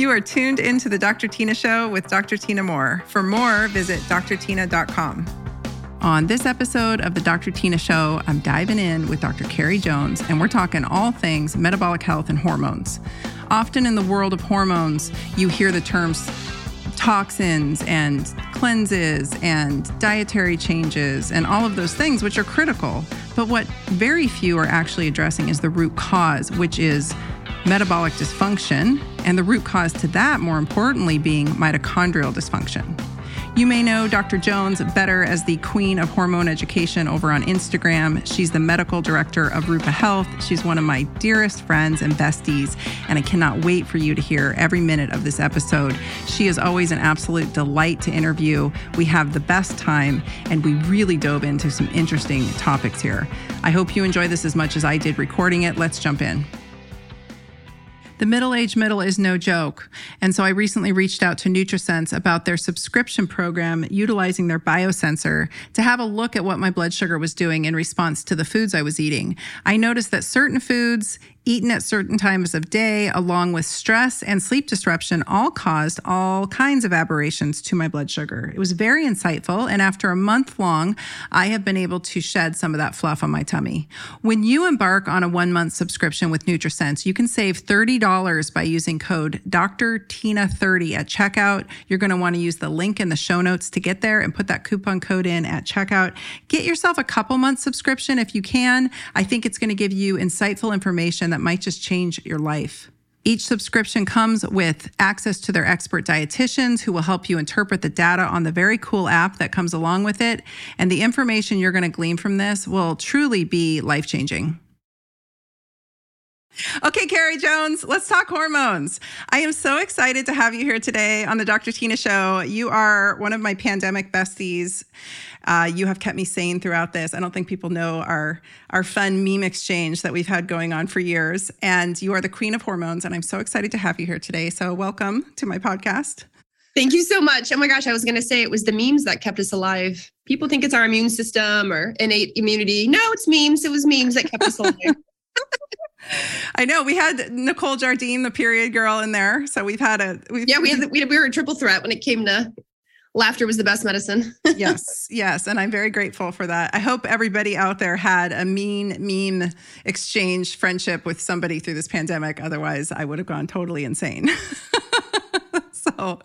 You are tuned into the Dr. Tyna Show with Dr. Tyna Moore. For more, visit drtyna.com. On this episode of the Dr. Tyna Show, I'm diving in with Dr. Carrie Jones, and we're talking all things metabolic health and hormones. Often in the world of hormones, you hear the terms toxins and cleanses and dietary changes and all of those things, which are critical. But what very few are actually addressing is the root cause, which is metabolic dysfunction, and the root cause to that, more importantly, being mitochondrial dysfunction. You may know Dr. Jones better as the queen of hormone education over on Instagram. She's the medical director of Rupa Health. She's one of my dearest friends and besties, and I cannot wait for you to hear every minute of this episode. She is always an absolute delight to interview. We have the best time, and we really dove into some interesting topics here. I hope you enjoy this as much as I did recording it. Let's jump in. The middle age middle is no joke. And so I recently reached out to NutriSense about their subscription program utilizing their biosensor to have a look at what my blood sugar was doing in response to the foods I was eating. I noticed that certain foods eaten at certain times of day, along with stress and sleep disruption, all caused all kinds of aberrations to my blood sugar. It was very insightful. And after a month long, I have been able to shed some of that fluff on my tummy. When you embark on a one month subscription with NutriSense, you can save $30 by using code Dr. Tyna 30 at checkout. You're going to want to use the link in the show notes to get there and put that coupon code in at checkout. Get yourself a couple months subscription if you can. I think it's going to give you insightful information that might just change your life. Each subscription comes with access to their expert dietitians who will help you interpret the data on the very cool app that comes along with it. And the information you're going to glean from this will truly be life changing. Okay, Carrie Jones, let's talk hormones. I am so excited to have you here today on the Dr. Tyna Show. You are one of my pandemic besties. Uh, you have kept me sane throughout this. I don't think people know our our fun meme exchange that we've had going on for years. And you are the queen of hormones, and I'm so excited to have you here today. So welcome to my podcast. Thank you so much. Oh my gosh, I was going to say it was the memes that kept us alive. People think it's our immune system or innate immunity. No, it's memes. It was memes that kept us alive. I know we had Nicole Jardim, the period girl, in there. So we've had a we've, yeah, we had we, we were a triple threat when it came to laughter was the best medicine. yes, yes, and I'm very grateful for that. I hope everybody out there had a mean meme exchange friendship with somebody through this pandemic. Otherwise, I would have gone totally insane. so,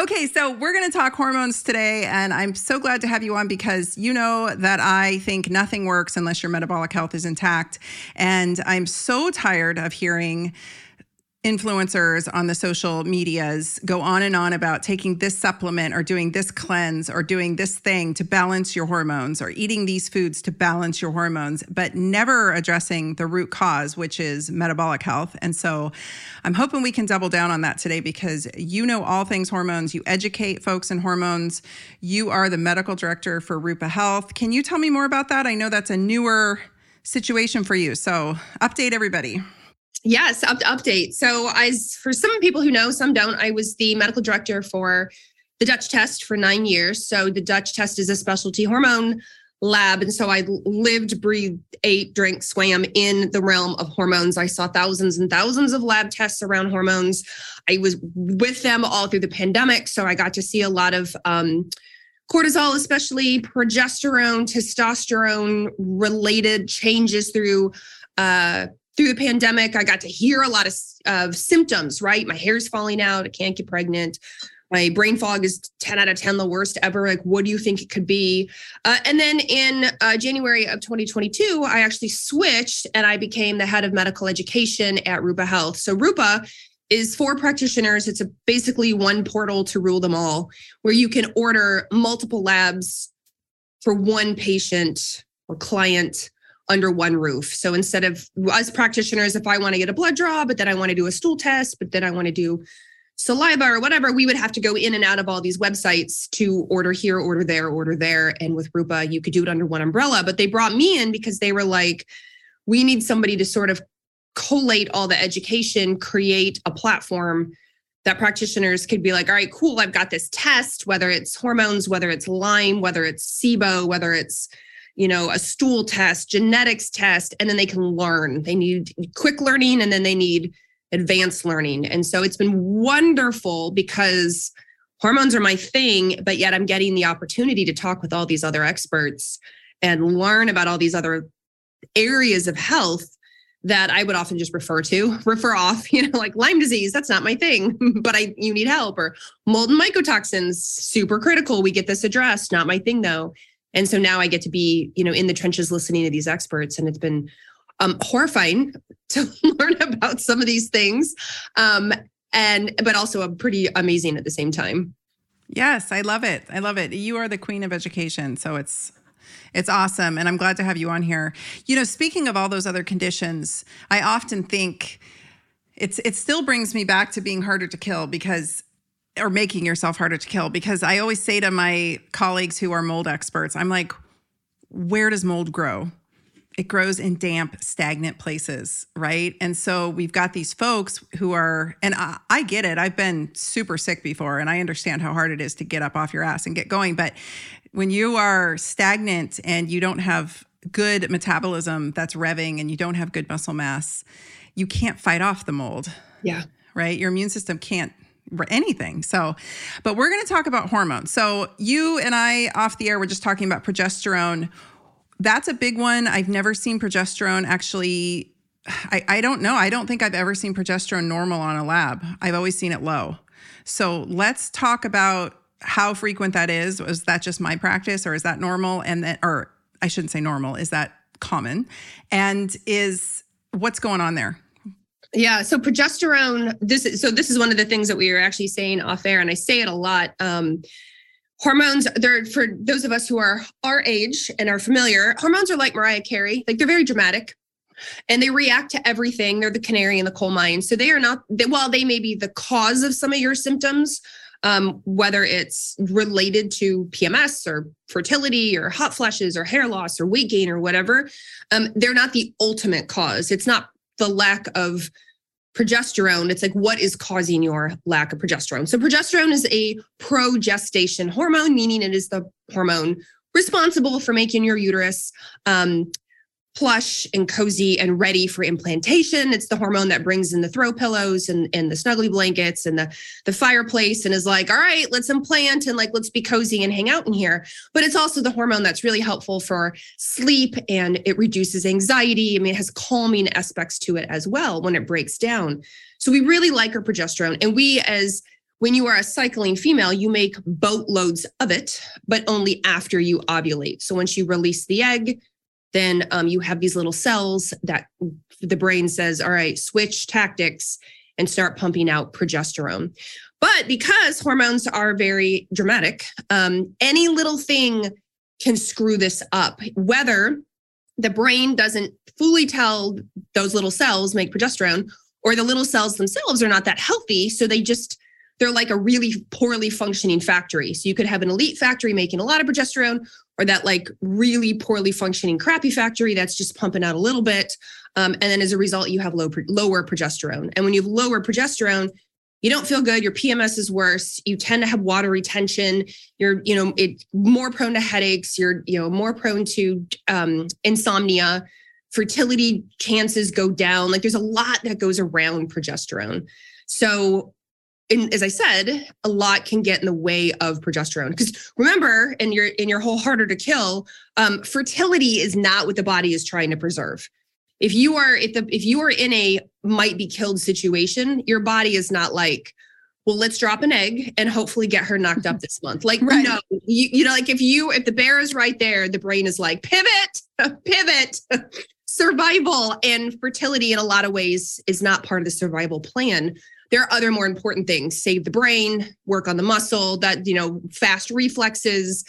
okay, so we're going to talk hormones today, and I'm so glad to have you on because you know that I think nothing works unless your metabolic health is intact. And I'm so tired of hearing influencers on the social medias go on and on about taking this supplement or doing this cleanse or doing this thing to balance your hormones or eating these foods to balance your hormones, but never addressing the root cause, which is metabolic health. And so I'm hoping we can double down on that today because you know all things hormones. You educate folks in hormones. You are the medical director for Rupa Health. Can you tell me more about that? I know that's a newer situation for you. So update everybody. Yes, up to update. So, as for some people who know, some don't, I was the medical director for the Dutch test for nine years. So, the Dutch test is a specialty hormone lab. And so I lived, breathed, ate, drank, swam in the realm of hormones. I saw thousands and thousands of lab tests around hormones. I was with them all through the pandemic. So I got to see a lot of um, cortisol, especially progesterone, testosterone related changes through uh, through the pandemic, I got to hear a lot of, of symptoms, right? My hair's falling out. I can't get pregnant. My brain fog is 10 out of 10, the worst ever. Like, what do you think it could be? Uh, and then in uh, January of 2022, I actually switched and I became the head of medical education at Rupa Health. So, Rupa is for practitioners. It's a basically one portal to rule them all, where you can order multiple labs for one patient or client under one roof. So instead of us practitioners, if I want to get a blood draw, but then I want to do a stool test, but then I want to do saliva or whatever, we would have to go in and out of all these websites to order here, order there, order there. And with Rupa, you could do it under one umbrella. But they brought me in because they were like, we need somebody to sort of collate all the education, create a platform that practitioners could be like, all right, cool, I've got this test, whether it's hormones, whether it's Lyme, whether it's SIBO, whether it's you know, a stool test, genetics test, and then they can learn. They need quick learning and then they need advanced learning. And so it's been wonderful because hormones are my thing, but yet I'm getting the opportunity to talk with all these other experts and learn about all these other areas of health that I would often just refer to, refer off, you know, like Lyme disease, that's not my thing, but I you need help or mold and mycotoxins, super critical. We get this addressed, not my thing though. And so now I get to be, you know, in the trenches listening to these experts and it's been um, horrifying to learn about some of these things. Um, and but also a pretty amazing at the same time. Yes, I love it. I love it. You are the queen of education, so it's it's awesome. And I'm glad to have you on here. You know, speaking of all those other conditions, I often think it's it still brings me back to being harder to kill because or making yourself harder to kill because I always say to my colleagues who are mold experts, I'm like, where does mold grow? It grows in damp, stagnant places, right? And so we've got these folks who are, and I, I, get it. I've been super sick before, and I understand how hard it is to get up off your ass and get going. But when you are stagnant and you don't have good metabolism that's revving and you don't have good muscle mass, you can't fight off the mold. Yeah. Right? Your immune system can't anything. So, but we're going to talk about hormones. So, you and I off the air we're just talking about progesterone. That's a big one. I've never seen progesterone actually I, I don't know. I don't think I've ever seen progesterone normal on a lab. I've always seen it low. So, let's talk about how frequent that is. Was that just my practice or is that normal? And then, or I shouldn't say normal, is that common? And is what's going on there? Yeah. So progesterone, this is so this is one of the things that we are actually saying off air, and I say it a lot. Um, hormones, they're for those of us who are our age and are familiar, hormones are like Mariah Carey, like they're very dramatic and they react to everything. They're the canary in the coal mine. So they are not, they, while they may be the cause of some of your symptoms, um, whether it's related to PMS or fertility or hot flashes or hair loss or weight gain or whatever, um, they're not the ultimate cause. It's not the lack of progesterone. It's like what is causing your lack of progesterone. So, progesterone is a progestation hormone, meaning it is the hormone responsible for making your uterus um, plush and cozy and ready for implantation. It's the hormone that brings in the throw pillows and, and the snuggly blankets and the, the fireplace and is like, all right, let's implant and like, let's be cozy and hang out in here. But it's also the hormone that's really helpful for sleep and it reduces anxiety. I mean, it has calming aspects to it as well when it breaks down. So we really like our progesterone. And we, as when you are a cycling female, you make boatloads of it, but only after you ovulate. So once you release the egg, then um, you have these little cells that the brain says, all right, switch tactics and start pumping out progesterone. But because hormones are very dramatic, um, any little thing can screw this up, whether the brain doesn't fully tell those little cells make progesterone or the little cells themselves are not that healthy. So they just they're like a really poorly functioning factory. So you could have an elite factory making a lot of progesterone, or that like really poorly functioning crappy factory that's just pumping out a little bit. Um, and then as a result, you have low lower progesterone. And when you have lower progesterone, you don't feel good. Your PMS is worse. You tend to have water retention. You're, you know, it more prone to headaches. You're, you know, more prone to um, insomnia. Fertility chances go down. Like there's a lot that goes around progesterone. So and as I said, a lot can get in the way of progesterone. Because remember, in your in your whole harder to kill, um, fertility is not what the body is trying to preserve. If you are if the if you are in a might be killed situation, your body is not like, well, let's drop an egg and hopefully get her knocked up this month. Like, right. no, you, you know, like if you if the bear is right there, the brain is like pivot, pivot. survival and fertility in a lot of ways is not part of the survival plan there are other more important things save the brain work on the muscle that you know fast reflexes.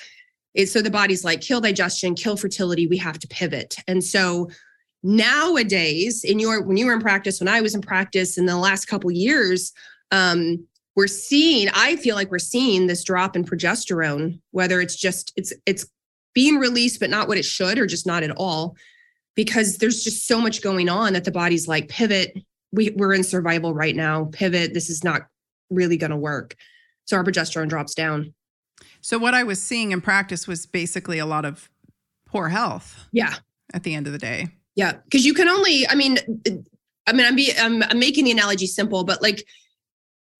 So the body's like kill digestion kill fertility we have to pivot. And so nowadays in your when you were in practice when i was in practice in the last couple years um, we're seeing i feel like we're seeing this drop in progesterone whether it's just it's it's being released but not what it should or just not at all because there's just so much going on that the body's like pivot we, we're in survival right now, pivot, this is not really going to work. So our progesterone drops down. So what I was seeing in practice was basically a lot of poor health. Yeah. At the end of the day. Yeah. Cause you can only, I mean, I mean, I'm, be, I'm, I'm making the analogy simple, but like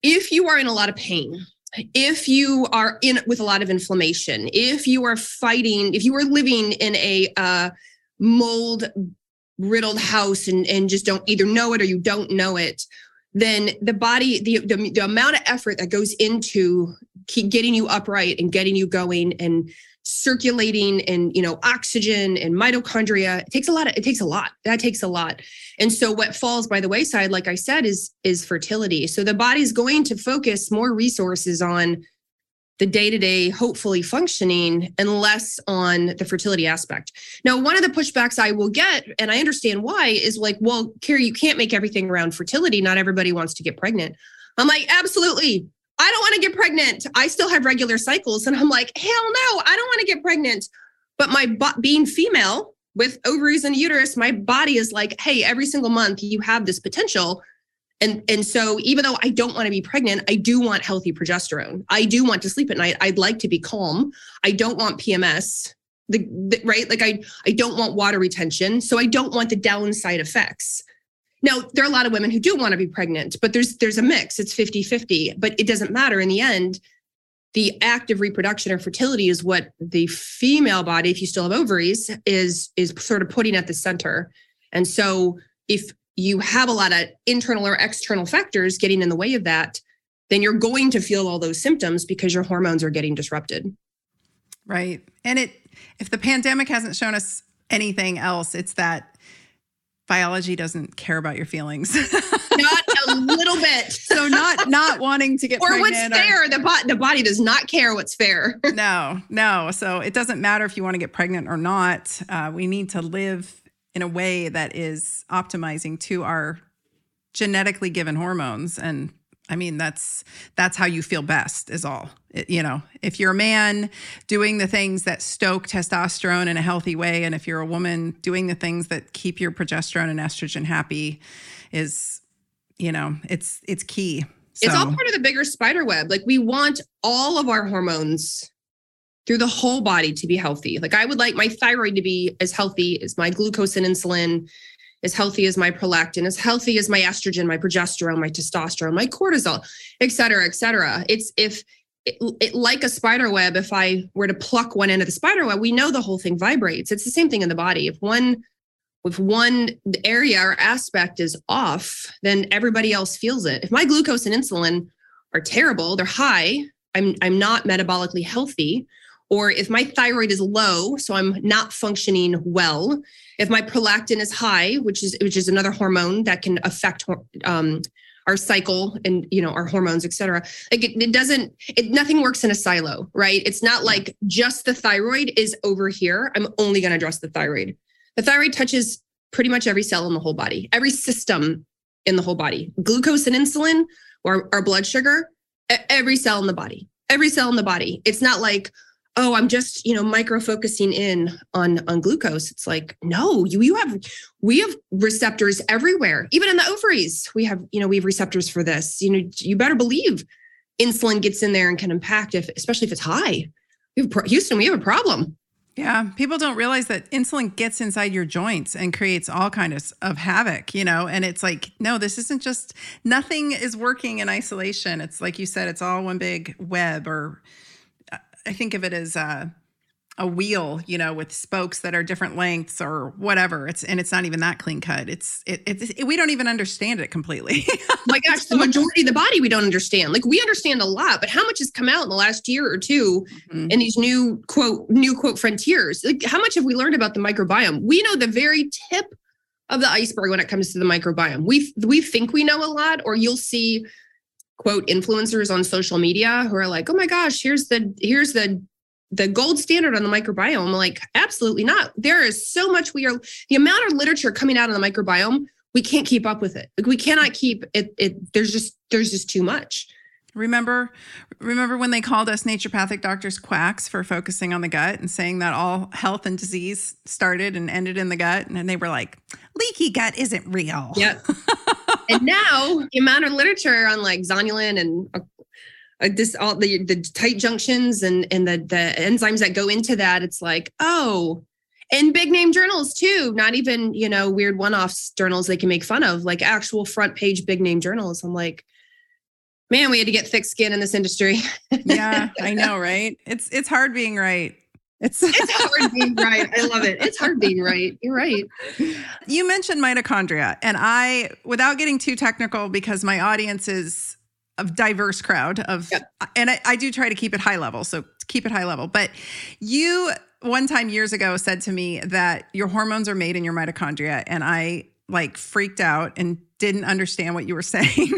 if you are in a lot of pain, if you are in with a lot of inflammation, if you are fighting, if you are living in a uh, mold riddled house and, and just don't either know it or you don't know it, then the body, the, the, the amount of effort that goes into getting you upright and getting you going and circulating and you know oxygen and mitochondria it takes a lot of, it takes a lot. That takes a lot. And so what falls by the wayside like i said is is fertility. So the body's going to focus more resources on the day-to-day hopefully functioning and less on the fertility aspect now one of the pushbacks i will get and i understand why is like well carrie you can't make everything around fertility not everybody wants to get pregnant i'm like absolutely I don't want to get pregnant. I still have regular cycles. And I'm like, hell no, I don't want to get pregnant. But my bo- being female with ovaries and uterus, my body is like, hey, every single month you have this potential. And, and so even though I don't want to be pregnant, I do want healthy progesterone. I do want to sleep at night. I'd like to be calm. I don't want PMS. The, the right like I I don't want water retention. So I don't want the downside effects. Now, there are a lot of women who do want to be pregnant, but there's there's a mix. It's 50-50, but it doesn't matter in the end. The act of reproduction or fertility is what the female body, if you still have ovaries, is is sort of putting at the center. And so if you have a lot of internal or external factors getting in the way of that, then you're going to feel all those symptoms because your hormones are getting disrupted. Right. And it if the pandemic hasn't shown us anything else, it's that biology doesn't care about your feelings. not a little bit. So not not wanting to get pregnant. or what's fair. Or, the body the body does not care what's fair. no, no. So it doesn't matter if you want to get pregnant or not. Uh, we need to live in a way that is optimizing to our genetically given hormones and I mean, that's that's how you feel best is all. It, you know, if you're a man doing the things that stoke testosterone in a healthy way, and if you're a woman doing the things that keep your progesterone and estrogen happy, is you know, it's it's key. So. It's all part of the bigger spider web. Like we want all of our hormones through the whole body to be healthy. Like I would like my thyroid to be as healthy as my glucose and insulin as healthy as my prolactin, as healthy as my estrogen, my progesterone, my testosterone, my cortisol, et cetera, et cetera. It's if it, it, like a spider web, if I were to pluck one end of the spider web, we know the whole thing vibrates. It's the same thing in the body. If one if one area or aspect is off, then everybody else feels it. If my glucose and insulin are terrible, they're high, I'm I'm not metabolically healthy, or if my thyroid is low, so I'm not functioning well, if my prolactin is high, which is which is another hormone that can affect um, our cycle and you know our hormones, et cetera. Like it, it doesn't, it nothing works in a silo, right? It's not like just the thyroid is over here. I'm only going to address the thyroid. The thyroid touches pretty much every cell in the whole body, every system in the whole body. Glucose and insulin, or our blood sugar, every cell in the body, every cell in the body. It's not like oh i'm just you know micro focusing in on on glucose. It's like no you you have we have receptors everywhere even in the ovaries. We have you know we have receptors for this. You know you better believe insulin gets in there and can impact if especially if it's high. We have, houston we have a problem. Yeah, people don't realize that insulin gets inside your joints and creates all kinds of, of havoc, you know, and it's like, no, this isn't just nothing is working in isolation. It's like you said, it's all one big web or I think of it as a, a wheel, you know, with spokes that are different lengths or whatever. It's and it's not even that clean cut. It's it, it's it, we don't even understand it completely. my gosh, the majority of the body we don't understand. Like we understand a lot, but how much has come out in the last year or 2 mm-hmm. in these new quote new quote frontiers? Like how much have we learned about the microbiome? We know the very tip of the iceberg when it comes to the microbiome. We we think we know a lot, or you'll see quote influencers on social media who are like, "Oh my gosh, here's the here's the the gold standard on the microbiome." like, absolutely not. There is so much we are the amount of literature coming out on the microbiome, we can't keep up with it. Like we cannot keep it it there's just there's just too much. Remember remember when they called us naturopathic doctors quacks for focusing on the gut and saying that all health and disease started and ended in the gut and they were like leaky gut isn't real. Yeah. and now the amount of literature on like zonulin and uh, this all the the tight junctions and and the the enzymes that go into that it's like oh and big name journals too not even you know weird one-offs journals they can make fun of like actual front page big name journals. I'm like man we had to get thick skin in this industry. Yeah i know right? It's it's hard being right it's it's hard being right. I love it. It's hard being right. You're right. You mentioned mitochondria, and I, without getting too technical, because my audience is a diverse crowd of, yep. and I, I do try to keep it high level. So keep it high level. But you one time years ago said to me that your hormones are made in your mitochondria, and I like freaked out and didn't understand what you were saying.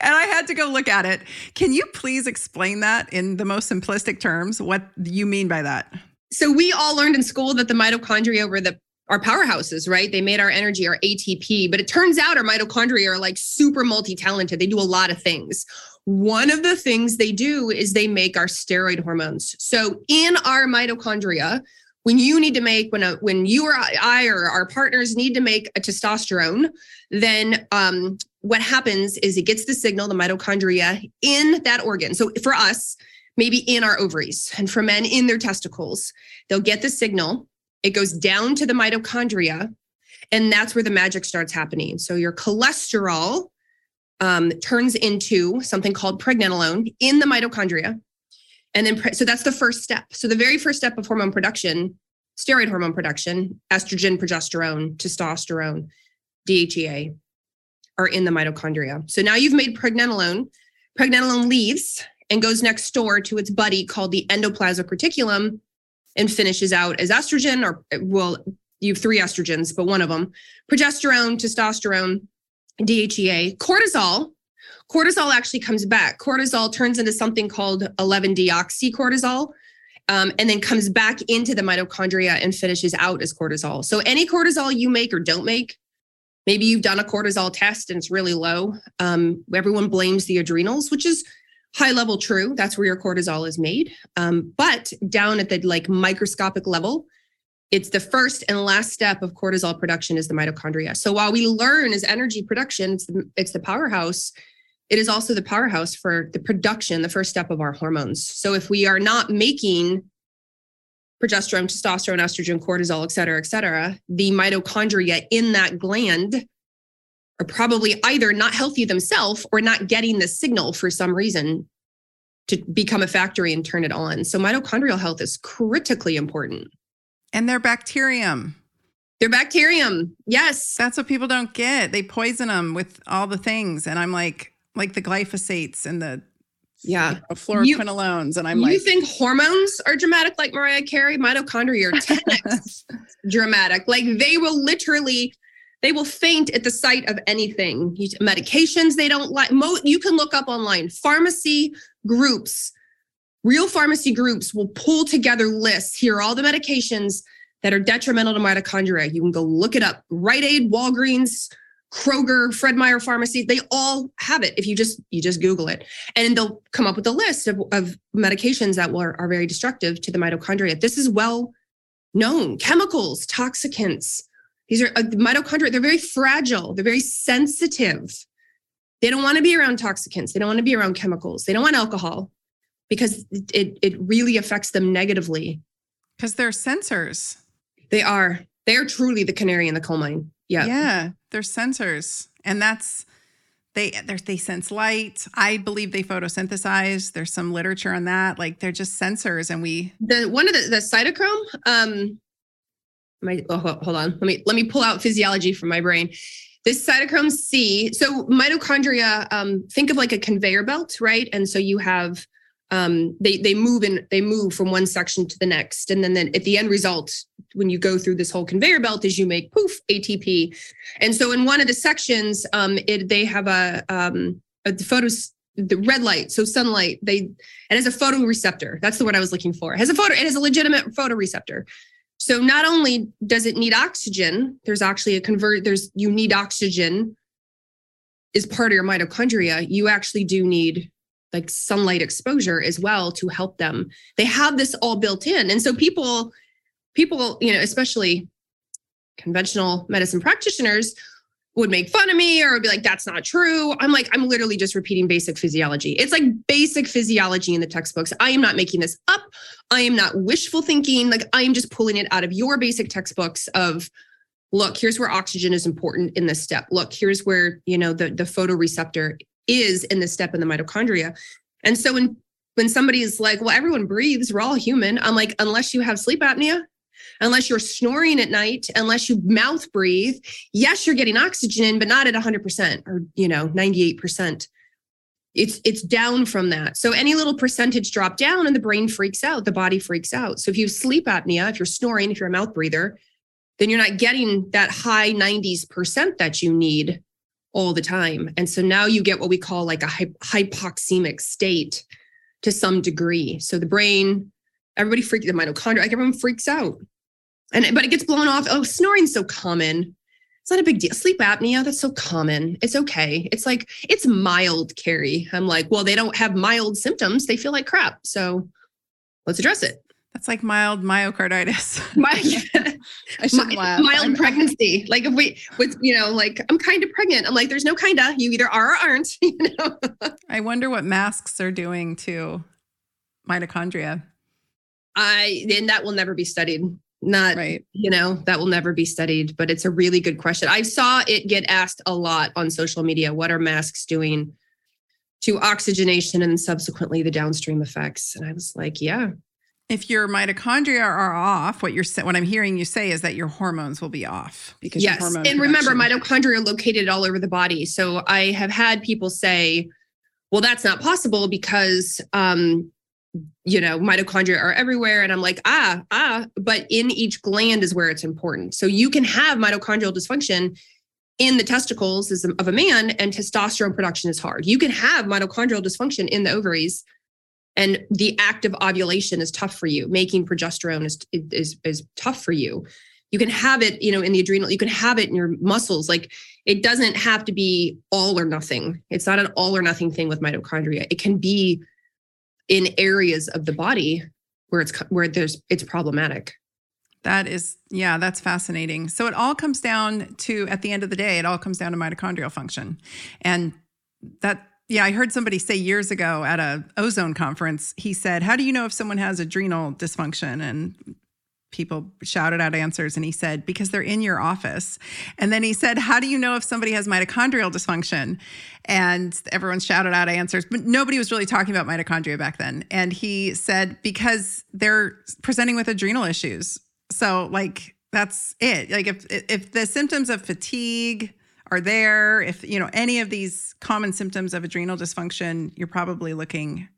And I had to go look at it. Can you please explain that in the most simplistic terms? What you mean by that? So we all learned in school that the mitochondria were the our powerhouses, right? They made our energy, our ATP. But it turns out our mitochondria are like super multi-talented. They do a lot of things. One of the things they do is they make our steroid hormones. So in our mitochondria, when you need to make when a when you or I or our partners need to make a testosterone, then um, what happens is it gets the signal, the mitochondria in that organ. So for us, maybe in our ovaries, and for men in their testicles, they'll get the signal. It goes down to the mitochondria, and that's where the magic starts happening. So your cholesterol um, turns into something called pregnenolone in the mitochondria. And then, pre- so that's the first step. So the very first step of hormone production, steroid hormone production, estrogen, progesterone, testosterone, DHEA, are in the mitochondria. So now you've made pregnenolone. Pregnenolone leaves and goes next door to its buddy called the endoplasmic reticulum and finishes out as estrogen, or well, you have three estrogens, but one of them progesterone, testosterone, DHEA, cortisol. Cortisol actually comes back. Cortisol turns into something called 11 deoxycortisol. Um, and then comes back into the mitochondria and finishes out as cortisol. So any cortisol you make or don't make Maybe you've done a cortisol test and it's really low. Um, everyone blames the adrenals, which is high level true. That's where your cortisol is made. Um, but down at the like microscopic level, it's the first and last step of cortisol production is the mitochondria. So while we learn as energy production, it's the, it's the powerhouse. It is also the powerhouse for the production, the first step of our hormones. So if we are not making progesterone, testosterone, estrogen, cortisol, et cetera, et cetera, the mitochondria in that gland are probably either not healthy themselves or not getting the signal for some reason to become a factory and turn it on. So mitochondrial health is critically important. And their bacterium. Their bacterium. Yes. That's what people don't get. They poison them with all the things. And I'm like, like the glyphosates and the yeah. You know, fluoroquinolones. and I'm you like, You think hormones are dramatic like Mariah Carey? Mitochondria are 10x dramatic. Like they will literally, they will faint at the sight of anything. Medications they don't like. Mo- you can look up online. Pharmacy groups, real pharmacy groups will pull together lists. Here are all the medications that are detrimental to mitochondria. You can go look it up. Rite Aid, Walgreens, Kroger, Fred Meyer Pharmacy, they all have it. If you just you just Google it, and they'll come up with a list of, of medications that are, are very destructive to the mitochondria. This is well known. Chemicals, toxicants. These are uh, mitochondria. They're very fragile. They're very sensitive. They don't want to be around toxicants. They don't want to be around chemicals. They don't want alcohol because it it really affects them negatively. Because they're sensors. They are. They are truly the canary in the coal mine. Yeah. Yeah. They're sensors. And that's they they sense light. I believe they photosynthesize. There's some literature on that. Like they're just sensors and we the one of the, the cytochrome, um my oh, hold on. Let me let me pull out physiology from my brain. This cytochrome C, so mitochondria, um, think of like a conveyor belt, right? And so you have um, they they move and they move from one section to the next. And then, then at the end result when you go through this whole conveyor belt is you make poof atp and so in one of the sections um, it, they have a, um, a photos the red light so sunlight they it has a photoreceptor. That's the word i was looking for. It has a photo it has a legitimate photoreceptor. So not only does it need oxygen there's actually a convert there's you need oxygen is part of your mitochondria. You actually do need like sunlight exposure as well to help them. They have this all built in. And so people, people, you know, especially conventional medicine practitioners would make fun of me or would be like, that's not true. I'm like, I'm literally just repeating basic physiology. It's like basic physiology in the textbooks. I am not making this up. I am not wishful thinking. Like, I am just pulling it out of your basic textbooks of, look, here's where oxygen is important in this step. Look, here's where, you know, the, the photoreceptor is in this step in the mitochondria. And so when when somebody is like, well, everyone breathes, we're all human. I'm like, unless you have sleep apnea, unless you're snoring at night, unless you mouth breathe, yes, you're getting oxygen in, but not at 100% or, you know, 98%. It's it's down from that. So any little percentage drop down and the brain freaks out, the body freaks out. So if you have sleep apnea, if you're snoring, if you're a mouth breather, then you're not getting that high 90s percent that you need all the time. And so now you get what we call like a hypoxemic state to some degree. So the brain, everybody freaks the mitochondria, like everyone freaks out. And but it gets blown off. Oh, snoring's so common. It's not a big deal. Sleep apnea, that's so common. It's okay. It's like it's mild, Carrie. I'm like, well, they don't have mild symptoms. They feel like crap. So let's address it. That's like mild myocarditis. My, mild, mild pregnancy. Like if we with you know, like I'm kind of pregnant. I'm like, there's no kinda. You either are or aren't. You know. I wonder what masks are doing to mitochondria. I then that will never be studied not right you know that will never be studied but it's a really good question i saw it get asked a lot on social media what are masks doing to oxygenation and subsequently the downstream effects and i was like yeah if your mitochondria are off what you're what i'm hearing you say is that your hormones will be off because yes and remember mitochondria are located all over the body so i have had people say well that's not possible because um, you know, mitochondria are everywhere. And I'm like, ah, ah, but in each gland is where it's important. So you can have mitochondrial dysfunction in the testicles of a man, and testosterone production is hard. You can have mitochondrial dysfunction in the ovaries, and the act of ovulation is tough for you. Making progesterone is is is tough for you. You can have it, you know, in the adrenal. You can have it in your muscles. Like it doesn't have to be all or nothing. It's not an all or nothing thing with mitochondria. It can be in areas of the body where it's where there's it's problematic that is yeah that's fascinating so it all comes down to at the end of the day it all comes down to mitochondrial function and that yeah i heard somebody say years ago at a ozone conference he said how do you know if someone has adrenal dysfunction? And people shouted out answers and he said because they're in your office. And then he said how do you know if somebody has mitochondrial dysfunction? And everyone shouted out answers but nobody was really talking about mitochondria back then. And he said because they're presenting with adrenal issues. So like that's it. Like if if the symptoms of fatigue are there if you know any of these common symptoms of adrenal dysfunction you're probably looking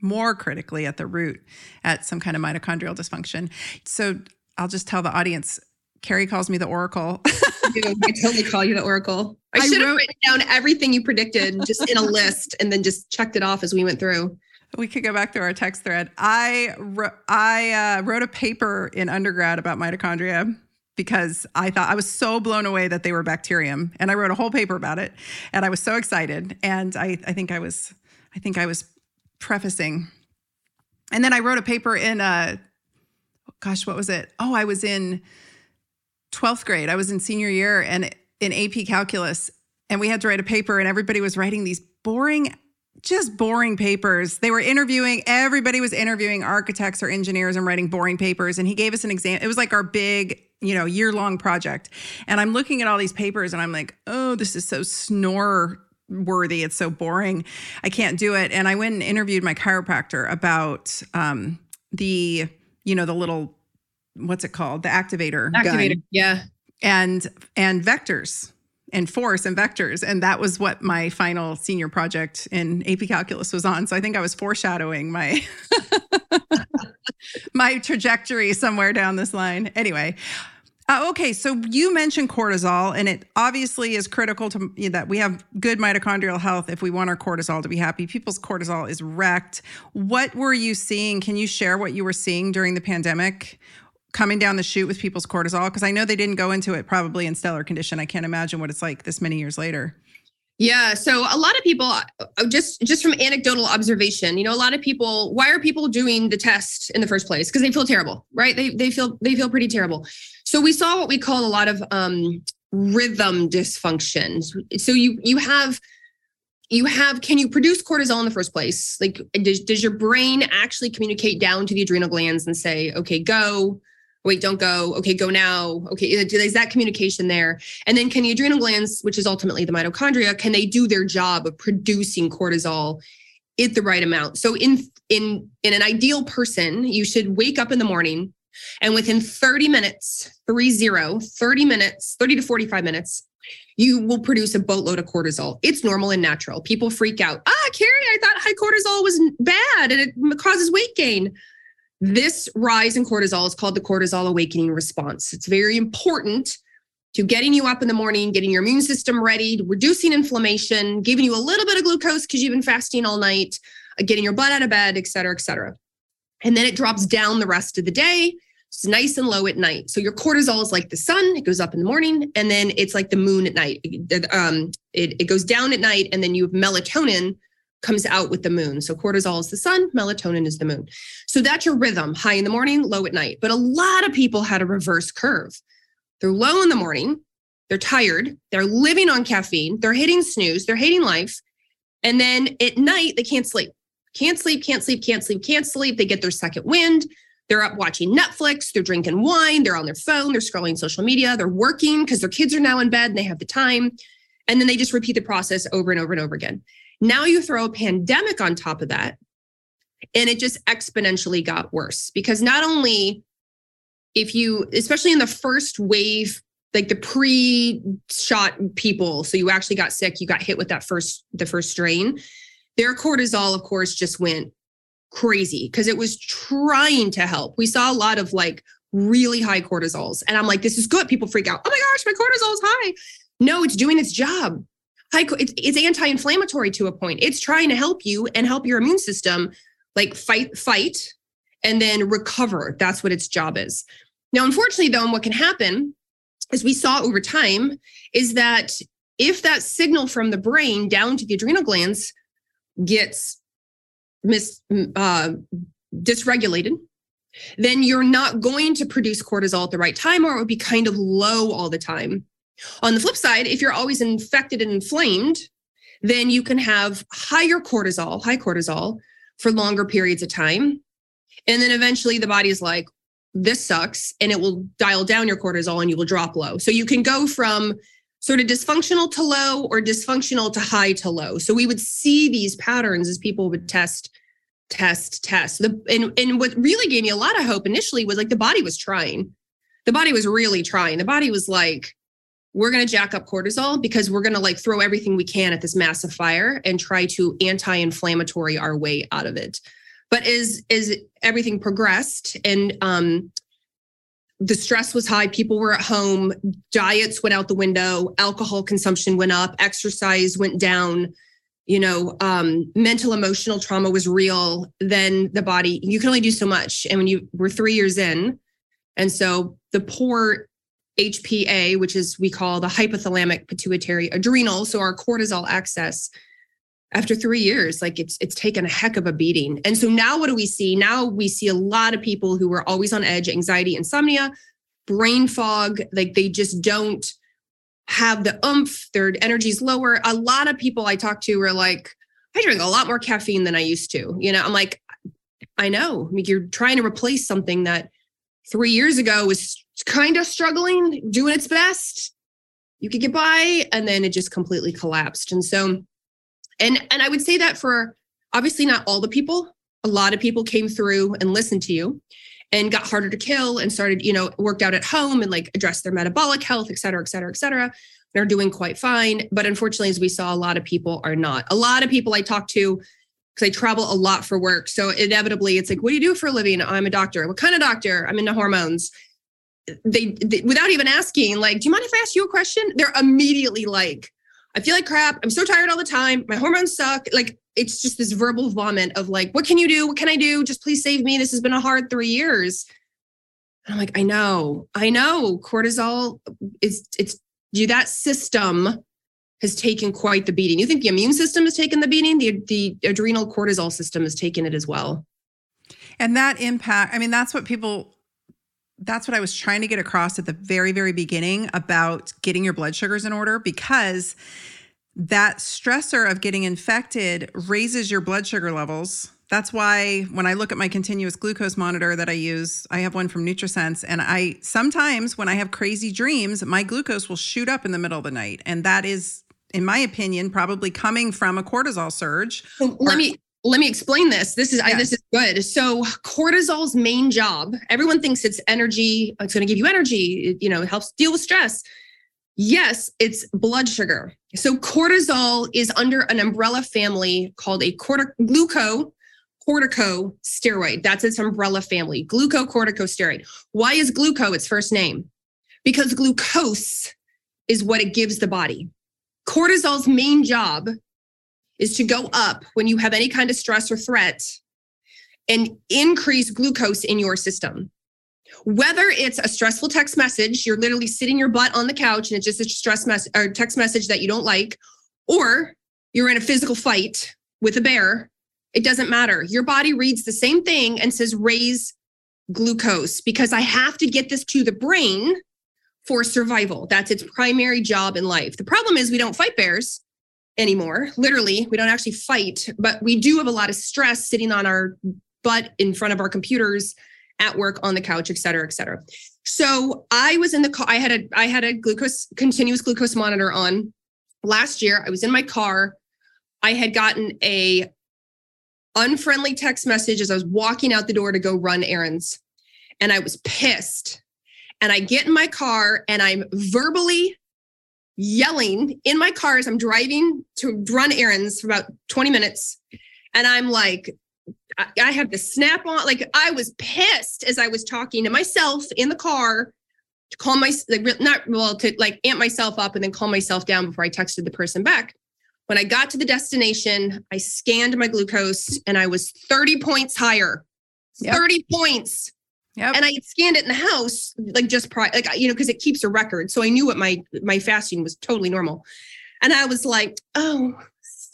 more critically at the root at some kind of mitochondrial dysfunction. So I'll just tell the audience Carrie calls me the Oracle. I totally call you the Oracle. I, I should have written down everything you predicted just in a list and then just checked it off as we went through. We could go back through our text thread. I I uh, wrote a paper in undergrad about mitochondria because I thought I was so blown away that they were bacterium, and I wrote a whole paper about it, and I was so excited. And I I think I was I think I was prefacing. And then I wrote a paper in, uh, gosh, what was it? Oh, I was in 12th grade. I was in senior year and in AP calculus. And we had to write a paper, and everybody was writing these boring, just boring papers. They were interviewing, everybody was interviewing architects or engineers and writing boring papers. And he gave us an exam. It was like our big, you know, year long project. And I'm looking at all these papers and I'm like, oh, this is so snore worthy. It's so boring. I can't do it. And I went and interviewed my chiropractor about um, the, you know, the little, what's it called? The activator. Activator. Gun. Yeah. And and vectors and force and vectors. And that was what my final senior project in AP calculus was on. So I think I was foreshadowing my my trajectory somewhere down this line. Anyway, uh, okay, so you mentioned cortisol, and it obviously is critical to you know, that we have good mitochondrial health if we want our cortisol to be happy. People's cortisol is wrecked. What were you seeing? Can you share what you were seeing during the pandemic? Coming down the chute with people's cortisol? Because I know they didn't go into it probably in stellar condition. I can't imagine what it's like this many years later. Yeah, so a lot of people uh, just just from anecdotal observation, you know, a lot of people why are people doing the test in the first place? Because they feel terrible, right? They they feel they feel pretty terrible. So we saw what we call a lot of um rhythm dysfunction. So you you have you have can you produce cortisol in the first place? Like does, does your brain actually communicate down to the adrenal glands and say, okay, go, wait, don't go. Okay, go now. Okay, is that communication there? And then can the adrenal glands, which is ultimately the mitochondria, can they do their job of producing cortisol at the right amount? So in in in an ideal person, you should wake up in the morning and within 30 minutes, 30, 30 minutes, 30 to 45 minutes, you will produce a boatload of cortisol. It's normal and natural. People freak out. Ah, Carrie, I thought high cortisol was bad and it causes weight gain. This rise in cortisol is called the cortisol awakening response. It's very important to getting you up in the morning, getting your immune system ready, reducing inflammation, giving you a little bit of glucose because you've been fasting all night, uh, getting your butt out of bed, et cetera, et cetera. And then it drops down the rest of the day. It's nice and low at night. So your cortisol is like the sun, it goes up in the morning, and then it's like the moon at night. Um, it, it goes down at night, and then you have melatonin comes out with the moon. So cortisol is the sun, melatonin is the moon. So that's your rhythm high in the morning, low at night. But a lot of people had a reverse curve. They're low in the morning, they're tired, they're living on caffeine, they're hitting snooze, they're hating life. And then at night, they can't sleep. Can't sleep, can't sleep, can't sleep, can't sleep. They get their second wind. They're up watching Netflix, they're drinking wine, they're on their phone, they're scrolling social media, they're working because their kids are now in bed and they have the time. And then they just repeat the process over and over and over again. Now you throw a pandemic on top of that, and it just exponentially got worse because not only if you, especially in the first wave, like the pre-shot people, so you actually got sick, you got hit with that first the first strain, their cortisol, of course, just went crazy because it was trying to help. We saw a lot of like really high cortisols, and I'm like, this is good. People freak out. Oh my gosh, my cortisol is high. No, it's doing its job high it's, it's anti-inflammatory to a point. It's trying to help you and help your immune system like fight fight and then recover. That's what its job is. Now unfortunately though and what can happen as we saw over time is that if that signal from the brain down to the adrenal glands gets mis uh, dysregulated then you're not going to produce cortisol at the right time or it would be kind of low all the time on the flip side, if you're always infected and inflamed, then you can have higher cortisol, high cortisol for longer periods of time. And then eventually the body is like, this sucks, and it will dial down your cortisol and you will drop low. So you can go from sort of dysfunctional to low or dysfunctional to high to low. So we would see these patterns as people would test, test, test. The, and, and what really gave me a lot of hope initially was like the body was trying. The body was really trying. The body was like, we're going to jack up cortisol because we're going to like throw everything we can at this massive fire and try to anti-inflammatory our way out of it. But as as everything progressed and um the stress was high people were at home diets went out the window alcohol consumption went up exercise went down you know um mental emotional trauma was real then the body you can only do so much. And when you were 3 years in and so the poor HPA, which is we call the hypothalamic pituitary adrenal, so our cortisol axis after 3 years like it's it's taken a heck of a beating. And so now what do we see? Now we see a lot of people who are always on edge, anxiety, insomnia, brain fog, like they just don't have the oomph, their energy's lower. A lot of people I talk to are like I drink a lot more caffeine than I used to. You know, I'm like I know. I mean, you're trying to replace something that 3 years ago was kind of struggling, doing its best. You could get by, and then it just completely collapsed. And so, and and I would say that for obviously not all the people. A lot of people came through and listened to you and got harder to kill and started, you know, worked out at home and like addressed their metabolic health, et cetera, et cetera, et cetera. They're doing quite fine. But unfortunately, as we saw, a lot of people are not. A lot of people I talk to, because I travel a lot for work. So inevitably, it's like, what do you do for a living? I'm a doctor. What kind of doctor? I'm into hormones they, they, without even asking like do you mind if i ask you a question? They're immediately like i feel like crap. I'm so tired all the time. My hormones suck. Like it's just this verbal vomit of like what can you do? What can i do? Just please save me. This has been a hard three years. And i'm like i know. I know. Cortisol is it's you that system has taken quite the beating. You think the immune system has taken the beating? The, the adrenal cortisol system has taken it as well. And that impact i mean that's what people that's what I was trying to get across at the very, very beginning about getting your blood sugars in order because that stressor of getting infected raises your blood sugar levels. That's why when I look at my continuous glucose monitor that I use, I have one from Nutrisense, and I sometimes when I have crazy dreams, my glucose will shoot up in the middle of the night, and that is, in my opinion, probably coming from a cortisol surge. So let me let me explain this. This is I, this is good. So cortisol's main job. Everyone thinks it's energy. It's going to give you energy. It, you know, it helps deal with stress. Yes, it's blood sugar. So cortisol is under an umbrella family called a cortic- gluco corticosteroid. That's its umbrella family. Glucocorticosteroid. Why is gluco its first name? Because glucose is what it gives the body. Cortisol's main job is to go up when you have any kind of stress or threat and increase glucose in your system. Whether it's a stressful text message, you're literally sitting your butt on the couch and it's just a stress message or text message that you don't like, or you're in a physical fight with a bear, it doesn't matter. Your body reads the same thing and says raise glucose because I have to get this to the brain for survival. That's its primary job in life. The problem is we don't fight bears anymore. Literally, we don't actually fight, but we do have a lot of stress sitting on our butt in front of our computers at work on the couch, et cetera, et cetera. So I was in the car. I had a I had a glucose continuous glucose monitor on last year. I was in my car. I had gotten a unfriendly text message as I was walking out the door to go run errands. And I was pissed. And I get in my car and I'm verbally yelling in my car as I'm driving to run errands for about 20 minutes. And I'm like, I, I have the snap on, like I was pissed as I was talking to myself in the car to calm my, like, not well, to like amp myself up and then calm myself down before I texted the person back. When I got to the destination, I scanned my glucose and I was 30 points higher. Yep. 30 points. Yep. And I scanned it in the house, like just prior, like you know, because it keeps a record. So I knew what my my fasting was totally normal. And I was like, oh,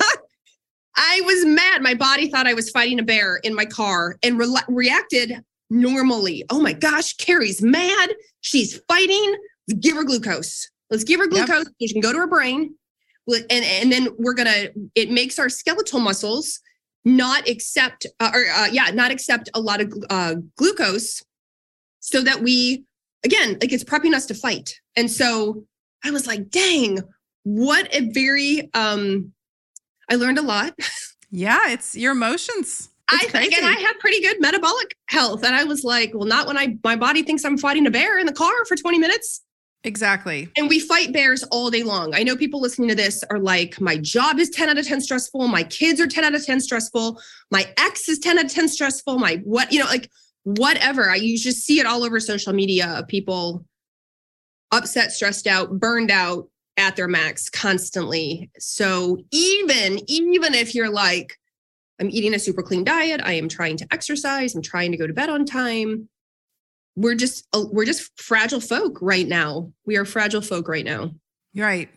I was mad. My body thought I was fighting a bear in my car and re- reacted normally. Oh my gosh, Carrie's mad. She's fighting. Let's give her glucose. Let's give her glucose. Yep. She can go to her brain. And, and then we're gonna, it makes our skeletal muscles not accept, uh, or uh, yeah, not accept a lot of uh, glucose so that we, again, like it's prepping us to fight. And so I was like, dang, what a very, um, I learned a lot. Yeah, it's your emotions. It's I think, and I have pretty good metabolic health. And I was like, well, not when I my body thinks I'm fighting a bear in the car for 20 minutes. Exactly. And we fight bears all day long. I know people listening to this are like, my job is 10 out of 10 stressful. My kids are 10 out of 10 stressful. My ex is 10 out of 10 stressful. My what, you know, like whatever. You just see it all over social media of people upset, stressed out, burned out at their max constantly. So even even if you're like I'm eating a super clean diet, I am trying to exercise, I'm trying to go to bed on time, we're just uh, we're just fragile folk right now. We are fragile folk right now. You're right.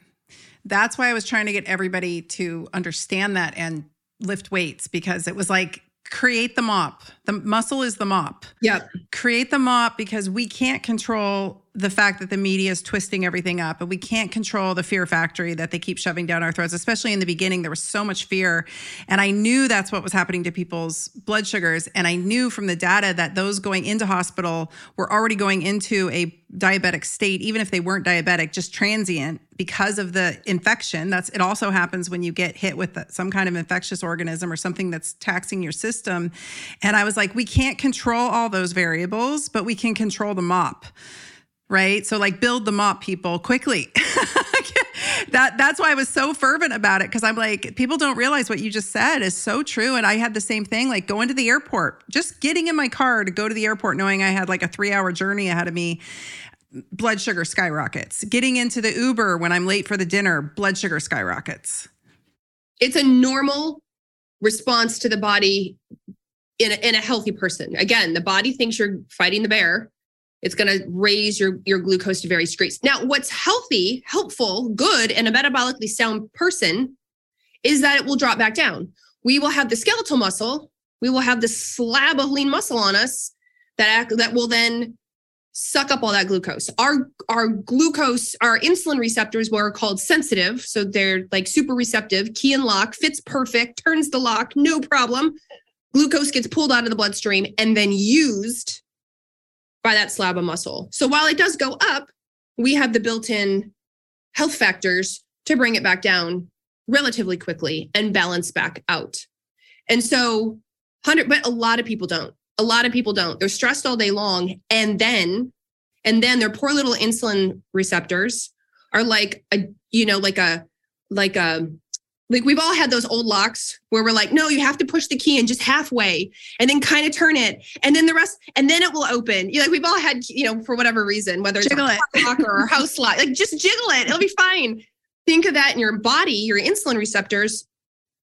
That's why I was trying to get everybody to understand that and lift weights because it was like create the mop. The muscle is the mop. Yep. Create the mop because we can't control the fact that the media is twisting everything up and we can't control the fear factory that they keep shoving down our throats especially in the beginning there was so much fear. And i knew that's what was happening to people's blood sugars. And i knew from the data that those going into hospital were already going into a diabetic state even if they weren't diabetic just transient because of the infection. That's it also happens when you get hit with some kind of infectious organism or something that's taxing your system. And i was like we can't control all those variables but we can control the mop right? So like build the mop people quickly. that that's why I was so fervent about it because I'm like people don't realize what you just said is so true and I had the same thing like going to the airport just getting in my car to go to the airport knowing I had like a 3-hour journey ahead of me blood sugar skyrockets getting into the Uber when I'm late for the dinner blood sugar skyrockets it's a normal response to the body in a, in a healthy person again the body thinks you're fighting the bear it's going to raise your, your glucose to various degrees. Now, what's healthy, helpful, good, and a metabolically sound person is that it will drop back down. We will have the skeletal muscle, we will have the slab of lean muscle on us that, act, that will then suck up all that glucose. Our our glucose, our insulin receptors were called sensitive, so they're like super receptive. Key and lock fits perfect, turns the lock, no problem. Glucose gets pulled out of the bloodstream and then used by that slab of muscle. So while it does go up, we have the built-in health factors to bring it back down relatively quickly and balance back out. And so 100 but a lot of people don't a lot of people don't they're stressed all day long and then and then their poor little insulin receptors are like a you know like a like a like we've all had those old locks where we're like no you have to push the key in just halfway and then kind of turn it and then the rest and then it will open you like we've all had you know for whatever reason whether it's jiggle a it. lock or house lock like just jiggle it it'll be fine think of that in your body your insulin receptors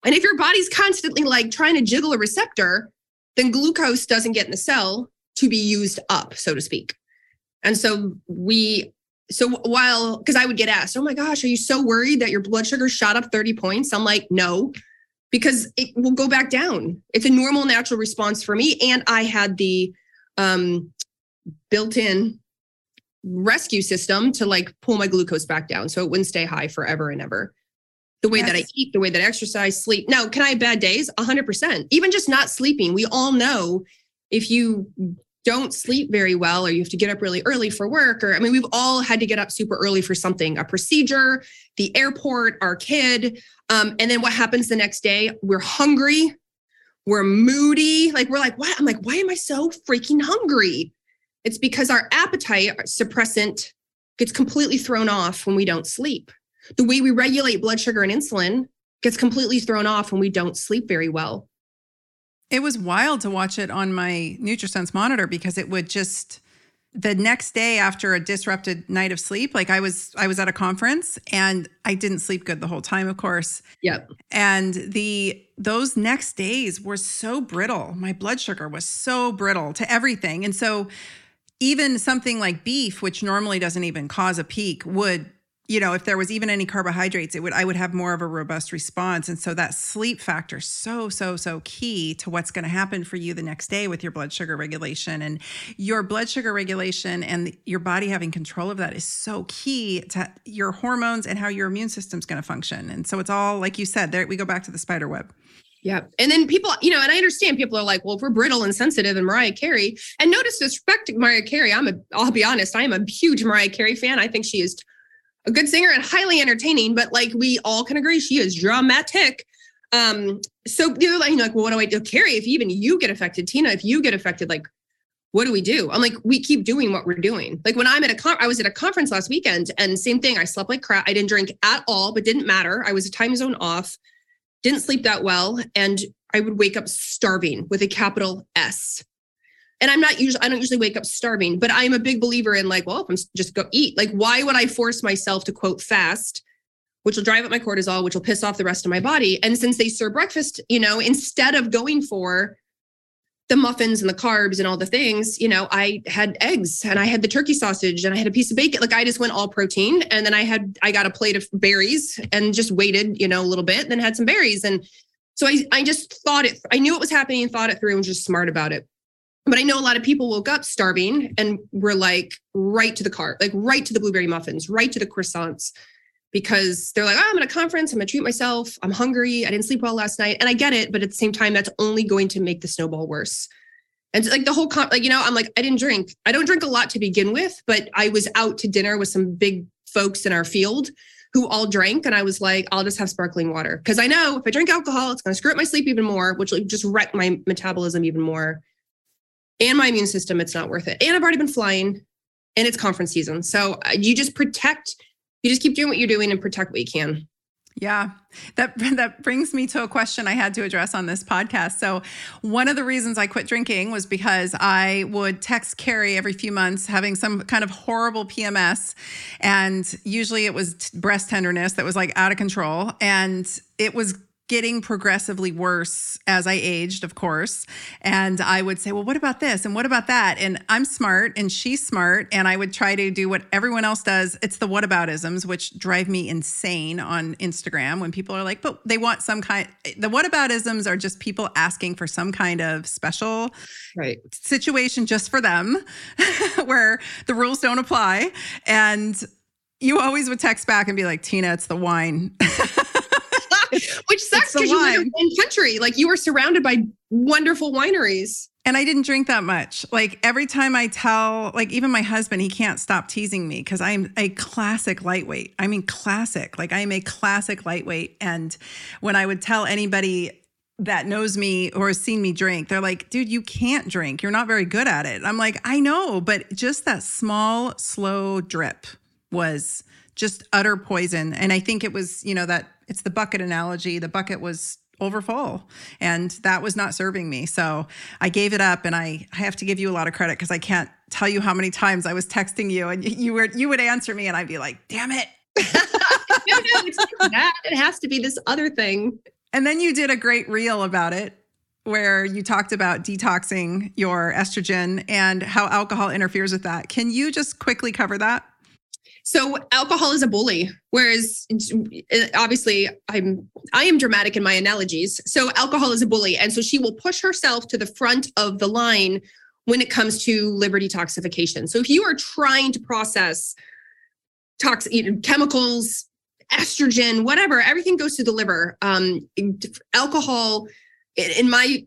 and if your body's constantly like trying to jiggle a receptor then glucose doesn't get in the cell to be used up, so to speak. And so we, so while, because I would get asked, oh my gosh, are you so worried that your blood sugar shot up 30 points? I'm like, no, because it will go back down. It's a normal, natural response for me. And I had the um, built in rescue system to like pull my glucose back down so it wouldn't stay high forever and ever the way yes. that I eat, the way that I exercise, sleep. Now, can I have bad days? 100%. Even just not sleeping. We all know if you don't sleep very well or you have to get up really early for work or I mean we've all had to get up super early for something, a procedure, the airport, our kid. Um, and then what happens the next day? We're hungry, we're moody, like we're like, what? I'm like, why am I so freaking hungry? It's because our appetite our suppressant gets completely thrown off when we don't sleep the way we regulate blood sugar and insulin gets completely thrown off when we don't sleep very well. It was wild to watch it on my NutriSense monitor because it would just the next day after a disrupted night of sleep like i was i was at a conference and i didn't sleep good the whole time of course. Yep. And the those next days were so brittle. My blood sugar was so brittle to everything. And so even something like beef which normally doesn't even cause a peak would you know, if there was even any carbohydrates, it would I would have more of a robust response. And so that sleep factor is so, so, so key to what's going to happen for you the next day with your blood sugar regulation. And your blood sugar regulation and your body having control of that is so key to your hormones and how your immune system's going to function. And so it's all like you said, there we go back to the spider web. Yeah. And then people, you know, and I understand people are like, well, if we're brittle and sensitive and Mariah Carey, and notice disrespect Mariah Carey, I'm a, I'll be honest, I am a huge Mariah Carey fan. I think she is a good singer and highly entertaining, but like we all can agree she is dramatic. Um, so like, you know, like, well, what do I do? Carrie, if even you get affected, Tyna, if you get affected, like, what do we do? I'm like, we keep doing what we're doing. Like when I'm at a con, I was at a conference last weekend and same thing. I slept like crap. I didn't drink at all, but didn't matter. I was a time zone off, didn't sleep that well. And I would wake up starving with a capital S and I'm not usually I don't usually wake up starving, but I'm a big believer in like, well, if I'm just go eat. Like, why would I force myself to quote fast, which will drive up my cortisol, which will piss off the rest of my body? And since they serve breakfast, you know, instead of going for the muffins and the carbs and all the things, you know, I had eggs and I had the turkey sausage and I had a piece of bacon. Like I just went all protein. And then I had I got a plate of berries and just waited, you know, a little bit, then had some berries. And so I I just thought it, I knew what was happening and thought it through and was just smart about it. But I know a lot of people woke up starving and were like right to the cart, like right to the blueberry muffins, right to the croissants, because they're like, oh, I'm at a conference, I'm gonna treat myself, I'm hungry, I didn't sleep well last night. And I get it, but at the same time, that's only going to make the snowball worse. And like the whole, con- like, you know, I'm like, I didn't drink. I don't drink a lot to begin with, but I was out to dinner with some big folks in our field who all drank. And I was like, I'll just have sparkling water. Cause I know if I drink alcohol, it's to screw up my sleep even more, which will just wreck my metabolism even more and my immune system, it's not worth it. And I've already been flying and it's conference season. So uh, you just protect, you just keep doing what you're doing and protect what you can. Yeah. That that brings me to a question I had to address on this podcast. So, one of the reasons I quit drinking was because I would text Carrie every few months having some kind of horrible PMS and usually it was breast tenderness that was like out of control and it was getting progressively worse as I aged, of course. And I would say, well, what about this? And what about that? And I'm smart and she's smart. And I would try to do what everyone else does. It's the whataboutisms, which drive me insane on Instagram when people are like, but they want some kind, the whataboutisms are just people asking for some kind of special right. situation just for them where the rules don't apply. And you always would text back and be like, Tyna, it's the wine. Which sucks because you live in country. Like you are surrounded by wonderful wineries. And I didn't drink that much. Like every time I tell, like even my husband, he can't stop teasing me because I'm a classic lightweight. I mean, classic. Like I am a classic lightweight. And when I would tell anybody that knows me or has seen me drink, they're like, dude, you can't drink. You're not very good at it. I'm like, I know, but just that small, slow drip was just utter poison. And I think it was, you know, that it's the bucket analogy. The bucket was overfull and that was not serving me. So I gave it up and I, I have to give you a lot of credit because I can't tell you how many times I was texting you and you were you would answer me and I'd be like, damn it. no, no, it's not that. It has to be this other thing. And then you did a great reel about it where you talked about detoxing your estrogen and how alcohol interferes with that. Can you just quickly cover that? So alcohol is a bully, whereas obviously I'm I am dramatic in my analogies. So alcohol is a bully, and so she will push herself to the front of the line when it comes to liver detoxification. So if you are trying to process toxic you know, chemicals, estrogen, whatever, everything goes to the liver. Um, alcohol, in my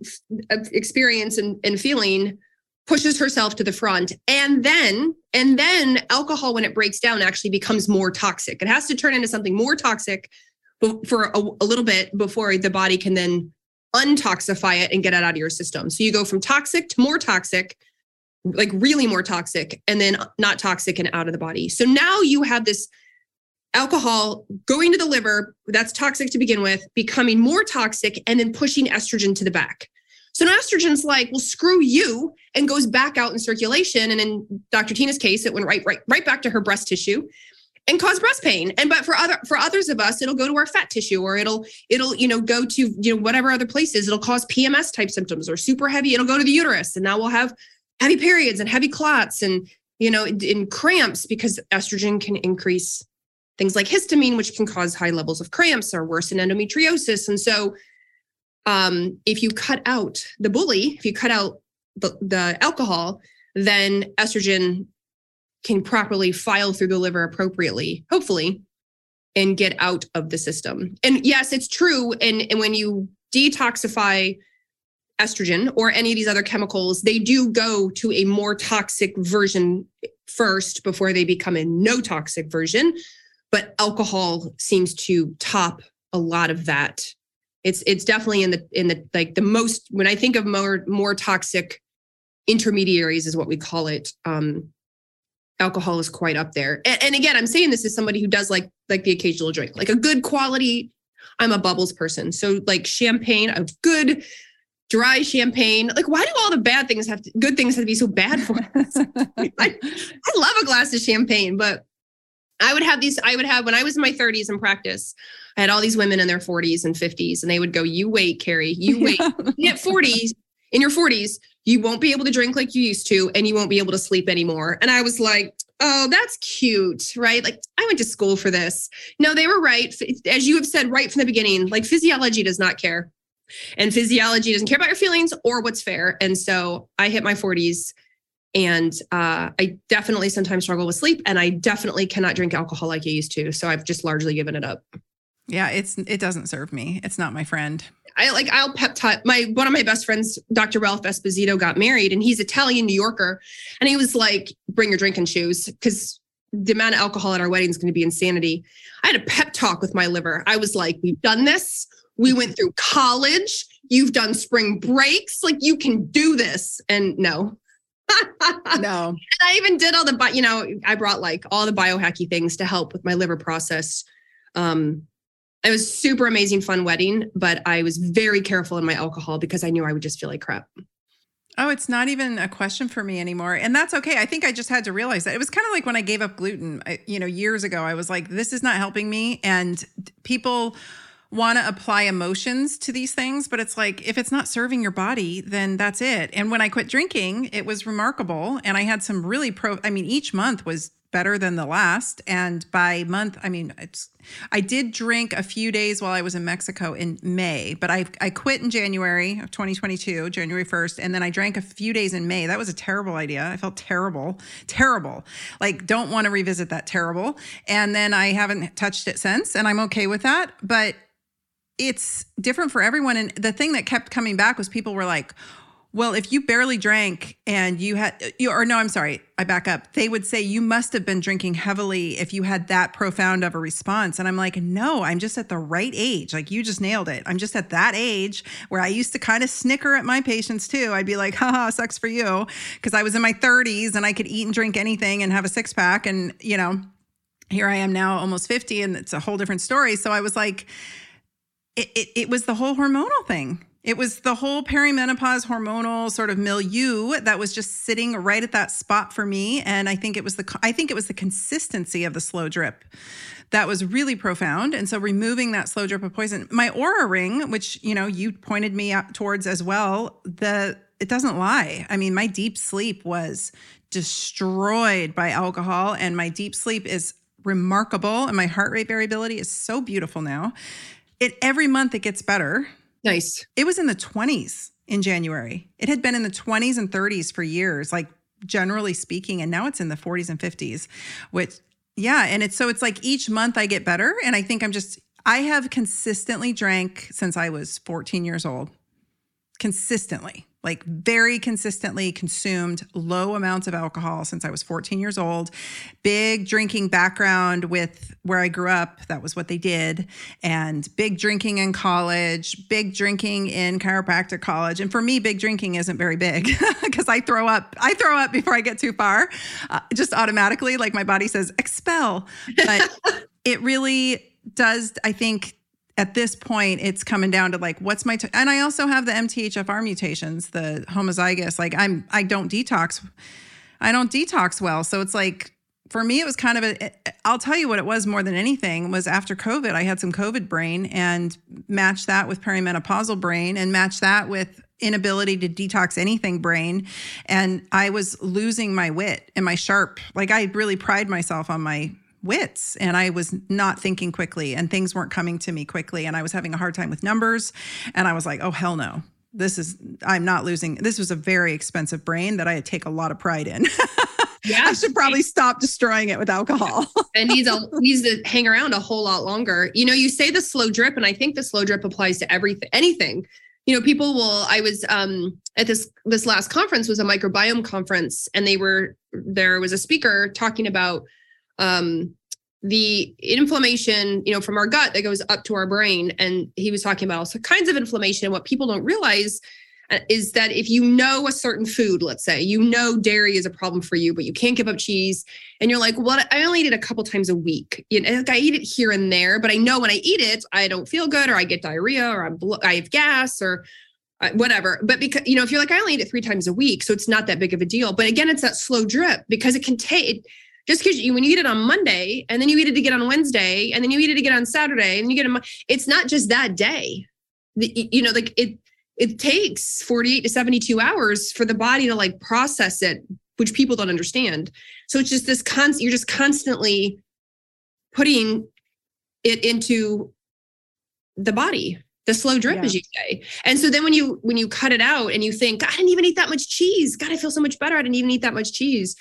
experience and, and feeling, pushes herself to the front and then and then alcohol when it breaks down actually becomes more toxic. It has to turn into something more toxic for a, a, little bit before the body can then untoxify it and get it out of your system. So you go from toxic to more toxic like really more toxic and then not toxic and out of the body. So now you have this alcohol going to the liver that's toxic to begin with becoming more toxic and then pushing estrogen to the back so now estrogen's like, well, screw you, and goes back out in circulation. And in Dr. Tyna's case, it went right, right, right back to her breast tissue and cause breast pain. And but for other for others of us, it'll go to our fat tissue or it'll it'll you know go to you know whatever other places. It'll cause PMS type symptoms or super heavy. It'll go to the uterus, and now we'll have heavy periods and heavy clots and you know in cramps because estrogen can increase things like histamine, which can cause high levels of cramps or worsen endometriosis. And so um, if you cut out the bully, if you cut out the, the alcohol, then estrogen can properly file through the liver appropriately, hopefully, and get out of the system. And yes, it's true. And, and when you detoxify estrogen or any of these other chemicals, they do go to a more toxic version first before they become a no toxic version. But alcohol seems to top a lot of that it's it's definitely in the in the like the most when I think of more more toxic intermediaries is what we call it. Um, alcohol is quite up there. And, and again, I'm saying this as somebody who does like like the occasional drink, like a good quality. I'm a bubbles person, so like champagne, a good dry champagne. Like, why do all the bad things have to, good things have to be so bad for us? I, I love a glass of champagne, but I would have these, I would have when I was in my 30s in practice, I had all these women in their 40s and 50s, and they would go, You wait, Carrie, you wait. At 40s, in your 40s, you won't be able to drink like you used to, and you won't be able to sleep anymore. And I was like, Oh, that's cute, right? Like, I went to school for this. No, they were right. As you have said right from the beginning, like physiology does not care. And physiology doesn't care about your feelings or what's fair. And so I hit my 40s and uh, I definitely sometimes struggle with sleep, and I definitely cannot drink alcohol like I used to. So I've just largely given it up. Yeah, it's it doesn't serve me. It's not my friend. I like I'll pep talk. My one of my best friends, Dr. Ralph Esposito, got married, and he's Italian New Yorker, and he was like, "Bring your drinking shoes," because the amount of alcohol at our wedding is going to be insanity. I had a pep talk with my liver. I was like, "We've done this. We went through college. You've done spring breaks. Like you can do this." And no, no. And I even did all the, you know, I brought like all the biohacky things to help with my liver process. Um, it was super amazing, fun wedding, but I was very careful in my alcohol because I knew I would just feel like crap. Oh, it's not even a question for me anymore. And that's okay. I think I just had to realize that. It was kind of like when I gave up gluten, I, you know, years ago. I was like, this is not helping me. And people want to apply emotions to these things, but it's like if it's not serving your body, then that's it. And when I quit drinking, it was remarkable. And I had some really pro, I mean, each month was better than the last. And by month, I mean, it's, I did drink a few days while I was in Mexico in May, but I, I quit in January of 2022, January 1st. And then I drank a few days in May. That was a terrible idea. I felt terrible, terrible. Like, don't want to revisit that terrible. And then I haven't touched it since, and I'm okay with that. But it's different for everyone. And the thing that kept coming back was people were like, well, if you barely drank and you had, you, or no, I'm sorry, I back up. They would say you must have been drinking heavily if you had that profound of a response. And I'm like, no, I'm just at the right age. Like you just nailed it. I'm just at that age where I used to kind of snicker at my patients too. I'd be like, haha, sucks for you. Cause I was in my 30s and I could eat and drink anything and have a six pack. And, you know, here I am now almost 50 and it's a whole different story. So I was like, it, it, it was the whole hormonal thing it was the whole perimenopause hormonal sort of milieu that was just sitting right at that spot for me. And I think it was the I think it was the consistency of the slow drip that was really profound. And so removing that slow drip of poison my Oura ring which you know you pointed me up towards as well the it doesn't lie. I mean my deep sleep was destroyed by alcohol and my deep sleep is remarkable. And my heart rate variability is so beautiful now. It every month it gets better Nice. It was in the 20s in January. It had been in the 20s and 30s for years, like generally speaking, and now it's in the 40s and 50s, which yeah, and it's so it's like each month I get better and I think I'm just I have consistently drank since I was 14 years old. Consistently like very consistently consumed low amounts of alcohol since I was 14 years old. Big drinking background with where I grew up, that was what they did. And big drinking in college, big drinking in chiropractic college. And for me, big drinking isn't very big because I throw up. I throw up before I get too far, uh, just automatically. Like my body says, expel. But it really does, I think, at this point it's coming down to like what's my t- and I also have the MTHFR mutations, the homozygous. Like I'm I don't detox. I don't detox well. So it's like for me it was kind of a I'll tell you what it was more than anything was after COVID I had some COVID brain and match that with perimenopausal brain and match that with inability to detox anything brain and I was losing my wit and my sharp like I really pride myself on my wits and I was not thinking quickly and things weren't coming to me quickly and I was having a hard time with numbers and I was like, "Oh hell no. This is I'm not losing. This was a very expensive brain that I take a lot of pride in." Yeah, I should probably stop destroying it with alcohol. and needs a, needs to hang around a whole lot longer. You know, you say the slow drip, and I think the slow drip applies to everything, anything. You know, people will. I was um, at this this last conference was a microbiome conference, and they were there was a speaker talking about um, the inflammation, you know, from our gut that goes up to our brain. And he was talking about all kinds of inflammation. And what people don't realize uh, is that if you know a certain food, let's say you know dairy is a problem for you, but you can't give up cheese, and you're like, well, I only eat it a couple times a week. You know, like I eat it here and there, but I know when I eat it, I don't feel good, or I get diarrhea, or I'm I have gas, or uh, whatever. But because you know, if you're like, I only eat it three times a week, so it's not that big of a deal. But again, it's that slow drip because it can take just because you when you eat it on Monday and then you eat it again on Wednesday and then you eat it again on Saturday and you get it, it's not just that day. The, you know, like it it takes 48 to 72 hours for the body to like process it, which people don't understand. So it's just this constant, you're just constantly putting it into the body the slow drip yeah. as you say and so then when you when you cut it out and you think i didn't even eat that much cheese god i feel so much better i didn't even eat that much cheese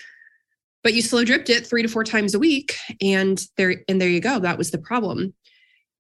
but you slow dripped it three to four times a week and there and there you go that was the problem.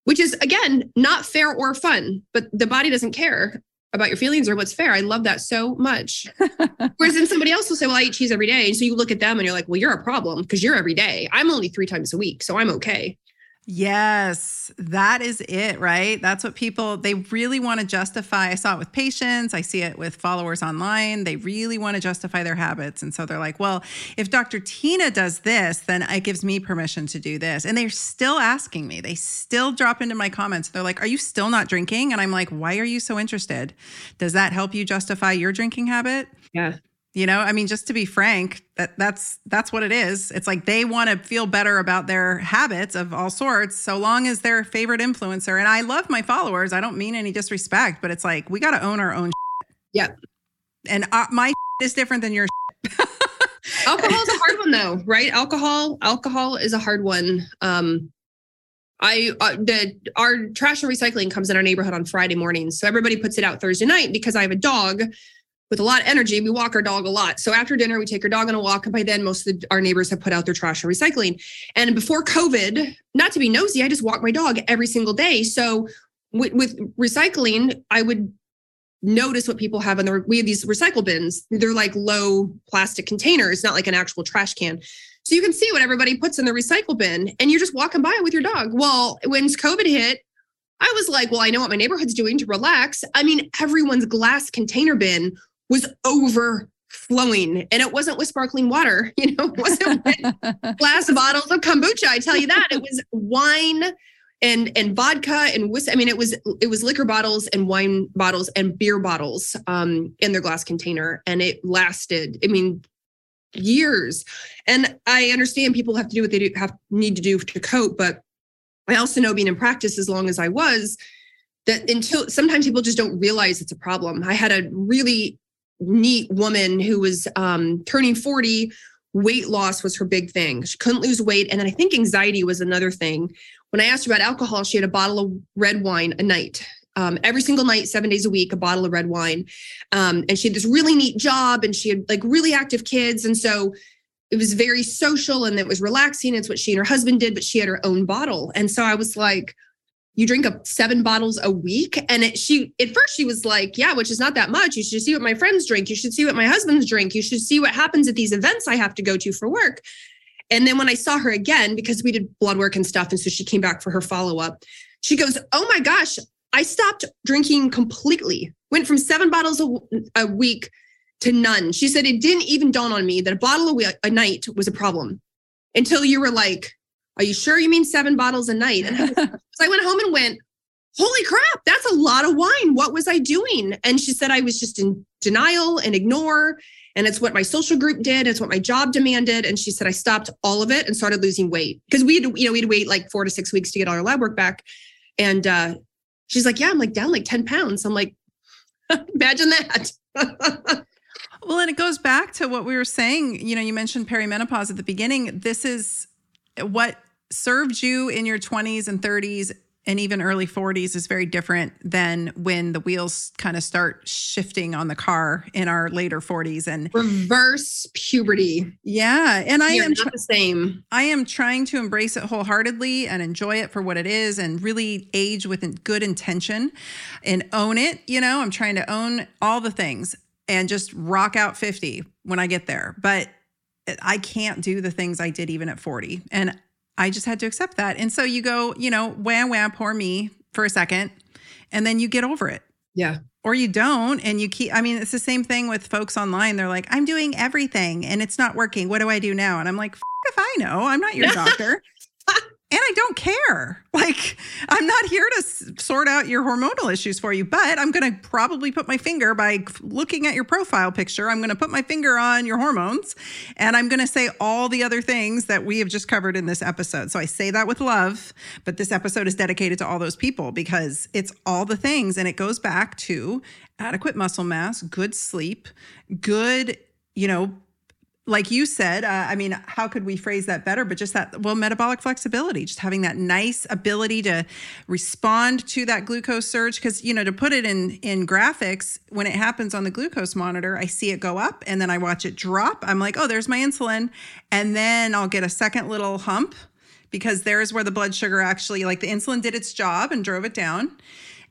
Which is again not fair or fun but the body doesn't care about your feelings or what's fair. I love that so much. Whereas then somebody else will say well i eat cheese every day. And so you look at them and you're like well you're a problem because you're every day. I'm only three times a week so i'm okay Yes, that is it, right? That's what people they really want to justify. I saw it with patients, I see it with followers online. They really want to justify their habits. And so they're like, "Well, if Dr. Tyna does this, then it gives me permission to do this." And they're still asking me. They still drop into my comments. They're like, "Are you still not drinking?" And I'm like, "Why are you so interested? Does that help you justify your drinking habit?" Yeah. You know, I mean, just to be frank, that that's that's what it is. It's like they want to feel better about their habits of all sorts, so long as their favorite influencer. And I love my followers. I don't mean any disrespect, but it's like we got to own our own. Yeah. And uh, my is different than your. alcohol is a hard one, though, right? Alcohol, alcohol is a hard one. Um, I uh, the our trash and recycling comes in our neighborhood on Friday mornings, so everybody puts it out Thursday night because I have a dog with a lot of energy. We walk our dog a lot. So after dinner, we take our dog on a walk. And by then, most of the, our neighbors have put out their trash and recycling. And before COVID, not to be nosy, I just walk my dog every single day. So with, with recycling, I would notice what people have in their, we have these recycle bins. They're like low plastic containers, not like an actual trash can. So you can see what everybody puts in the recycle bin and you're just walking by it with your dog. Well, when COVID hit, I was like, well, I know what my neighborhood's doing to relax. I mean, everyone's glass container bin was overflowing. And it wasn't with sparkling water you know it wasn't with glass bottles of kombucha i tell you that. It was wine and and vodka and whiskey i mean it was it was liquor bottles and wine bottles and beer bottles um in their glass container. And it lasted i mean years. And i understand people have to do what they do have need to do to cope but i also know being in practice as long as i was that until sometimes people just don't realize it's a problem. I had a really neat woman who was um, turning 40 weight loss was her big thing. She couldn't lose weight and then i think anxiety was another thing. When i asked her about alcohol she had a bottle of red wine a night um, every single night seven days a week a bottle of red wine. Um, and she had this really neat job and she had like really active kids and so it was very social and it was relaxing. It's what she and her husband did but she had her own bottle. And so i was like you drink up seven bottles a week. And it, she at first she was like yeah which is not that much. You should see what my friends drink. You should see what my husband's drink. You should see what happens at these events i have to go to for work. And then when i saw her again because we did blood work and stuff and so she came back for her follow-up she goes oh my gosh i stopped drinking completely. Went from seven bottles a, a week to none. She said it didn't even dawn on me that a bottle a, week, a night was a problem until you were like are you sure you mean seven bottles a night? And I, so I went home and went, Holy crap, that's a lot of wine. What was I doing? And she said I was just in denial and ignore. And it's what my social group did. It's what my job demanded. And she said I stopped all of it and started losing weight because we had you know, we had to wait like four to six weeks to get all our lab work back. And uh, she's like, Yeah, I'm like down like 10 pounds. I'm like, imagine that. well, and it goes back to what we were saying. You know, you mentioned perimenopause at the beginning. This is what served you in your 20s and 30s and even early 40s is very different than when the wheels kind of start shifting on the car in our later 40s and reverse puberty. Yeah, and I You're am not the same. I am trying to embrace it wholeheartedly and enjoy it for what it is and really age with good intention and own it, you know, I'm trying to own all the things and just rock out 50 when I get there. But I can't do the things I did even at 40. And I just had to accept that. And so you go, you know, wham, wham, poor me for a second, and then you get over it. Yeah. Or you don't, and you keep, I mean, it's the same thing with folks online. They're like, I'm doing everything and it's not working. What do I do now? And I'm like, if I know, I'm not your doctor and I don't care. Like, I'm not here to sort out your hormonal issues for you, but I'm going to probably put my finger by looking at your profile picture. I'm going to put my finger on your hormones and I'm going to say all the other things that we have just covered in this episode. So I say that with love, but this episode is dedicated to all those people because it's all the things and it goes back to adequate muscle mass, good sleep, good, you know, like you said, uh, I mean, how could we phrase that better? But just that, well, metabolic flexibility, just having that nice ability to respond to that glucose surge. Because you know, to put it in in graphics, when it happens on the glucose monitor, I see it go up, and then I watch it drop. I'm like, oh, there's my insulin, and then I'll get a second little hump because there's where the blood sugar actually, like the insulin did its job and drove it down.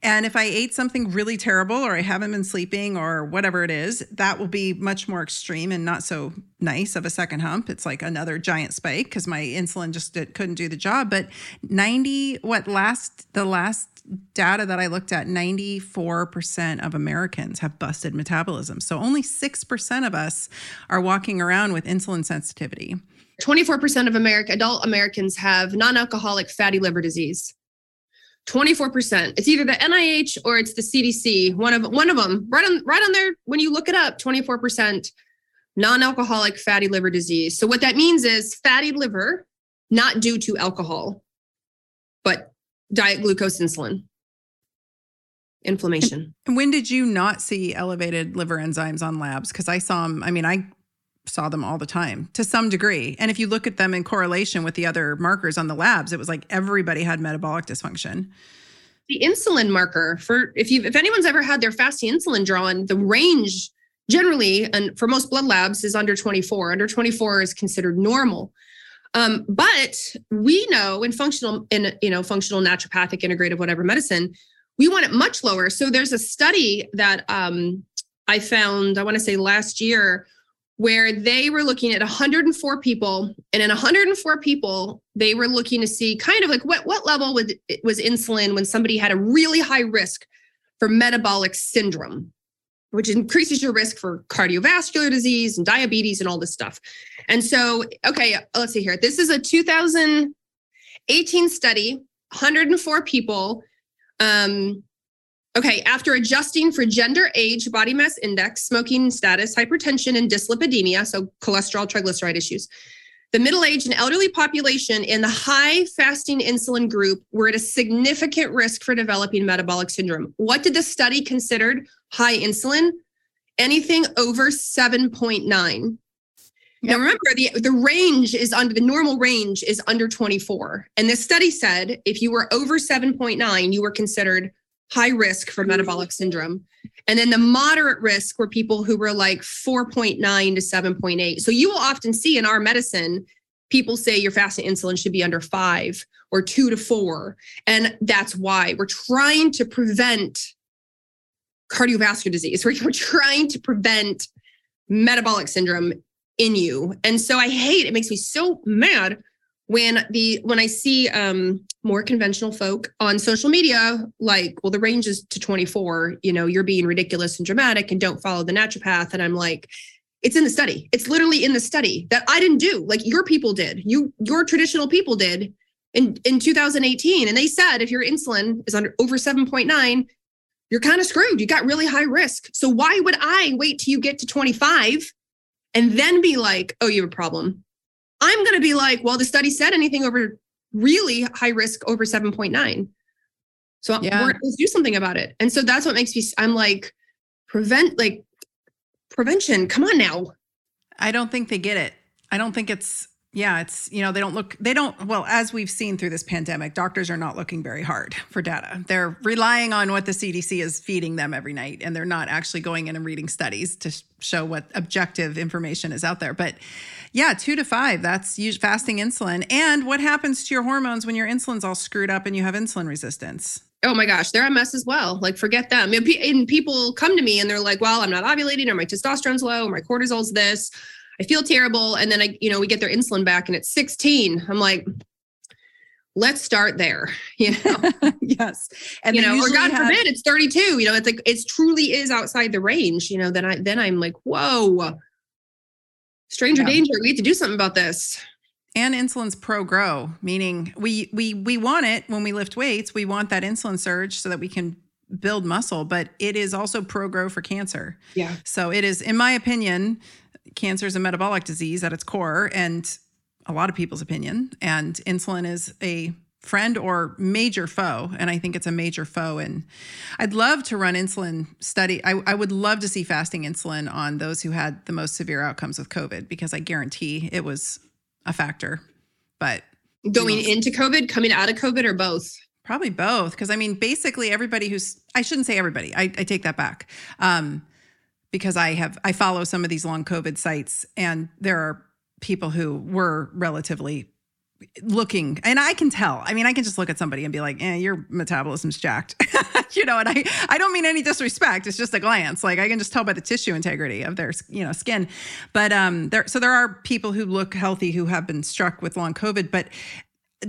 And if I ate something really terrible or I haven't been sleeping or whatever it is, that will be much more extreme and not so nice of a second hump. It's like another giant spike because my insulin just did, couldn't do the job. But 90, what last, the last data that I looked at, 94% of Americans have busted metabolism. So only 6% of us are walking around with insulin sensitivity. 24% of America, adult Americans have non alcoholic fatty liver disease. 24%. It's either the NIH or it's the CDC. One of one of them. Right on right on there when you look it up, 24% non alcoholic fatty liver disease. So, what that means is fatty liver, not due to alcohol, but diet glucose insulin inflammation. And when did you not see elevated liver enzymes on labs? Because I saw them, I mean, I saw them all the time to some degree. And if you look at them in correlation with the other markers on the labs, it was like everybody had metabolic dysfunction. The insulin marker for if you if anyone's ever had their fasting insulin drawn, the range generally and for most blood labs is under 24. Under 24 is considered normal. Um, but we know in functional in you know functional naturopathic integrative whatever medicine we want it much lower. So there's a study that um, I found, I want to say last year, where they were looking at 104 people, and in 104 people, they were looking to see kind of like what what level was, was insulin when somebody had a really high risk for metabolic syndrome, which increases your risk for cardiovascular disease and diabetes and all this stuff. And so, okay, let's see here. This is a 2018 study, 104 people um, okay, after adjusting for gender, age, body mass index, smoking status, hypertension, and dyslipidemia, so cholesterol, triglyceride issues, the middle aged and elderly population in the high fasting insulin group were at a significant risk for developing metabolic syndrome. What did the study considered high insulin? Anything over 7.9. Now remember the the range is under the normal range is under 24. And this study said if you were over 7.9, you were considered high risk for mm-hmm. metabolic syndrome. And then the moderate risk were people who were like 4.9 to 7.8. So you will often see in our medicine people say your fasting insulin should be under 5 or 2 to 4. And that's why we're trying to prevent cardiovascular disease. We're, we're trying to prevent metabolic syndrome in you. And so I hate it makes me so mad when the when I see um more conventional folk on social media like, well, the range is to 24, you know, you're being ridiculous and dramatic and don't follow the naturopath. And I'm like, it's in the study. It's literally in the study that I didn't do. Like your people did. You your traditional people did in in 2018 and they said if your insulin is under over 7.9 you're kind of screwed you got really high risk so why would i wait till you get to 25 and then be like, oh, you have a problem. I'm going to be like, well, the study said anything over really high risk over 7.9. So yeah. let's do something about it. And so that's what makes me, I'm like, prevent, like, prevention. Come on now. I don't think they get it. I don't think it's yeah, it's, you know, they don't look, they don't, well, as we've seen through this pandemic, doctors are not looking very hard for data. They're relying on what the CDC is feeding them every night, and they're not actually going in and reading studies to show what objective information is out there. But yeah, two to five, that's fasting insulin. And what happens to your hormones when your insulin's all screwed up and you have insulin resistance? Oh my gosh, they're a mess as well. Like, forget them. And people come to me and they're like, well, I'm not ovulating, or my testosterone's low, or my cortisol's this I feel terrible. And then I, you know, we get their insulin back and it's 16. I'm like, let's start there. You know? yes. And you know, or God have... forbid it's 32. You know, it's like it's truly is outside the range, you know, then I then I'm like, whoa, stranger yeah. danger. We have to do something about this. And insulin's pro grow, meaning we we we want it when we lift weights. We want that insulin surge so that we can build muscle, but it is also pro grow for cancer. Yeah. So it is, in my opinion, cancer is a metabolic disease at its core, and a lot of people's opinion. And insulin is a friend or major foe and i think it's a major foe. And i'd love to run insulin study. I, I, would love to see fasting insulin on those who had the most severe outcomes with covid because i guarantee it was a factor. But going into covid coming out of covid or both? Probably both because i mean basically everybody who's i shouldn't say everybody i, I take that back um, because I have I follow some of these long COVID sites, and there are people who were relatively looking and i can tell. I mean i can just look at somebody and be like eh, your metabolism's jacked. You know and i i don't mean any disrespect it's just a glance. Like i can just tell by the tissue integrity of their you know skin. But um there so there are people who look healthy who have been struck with long covid but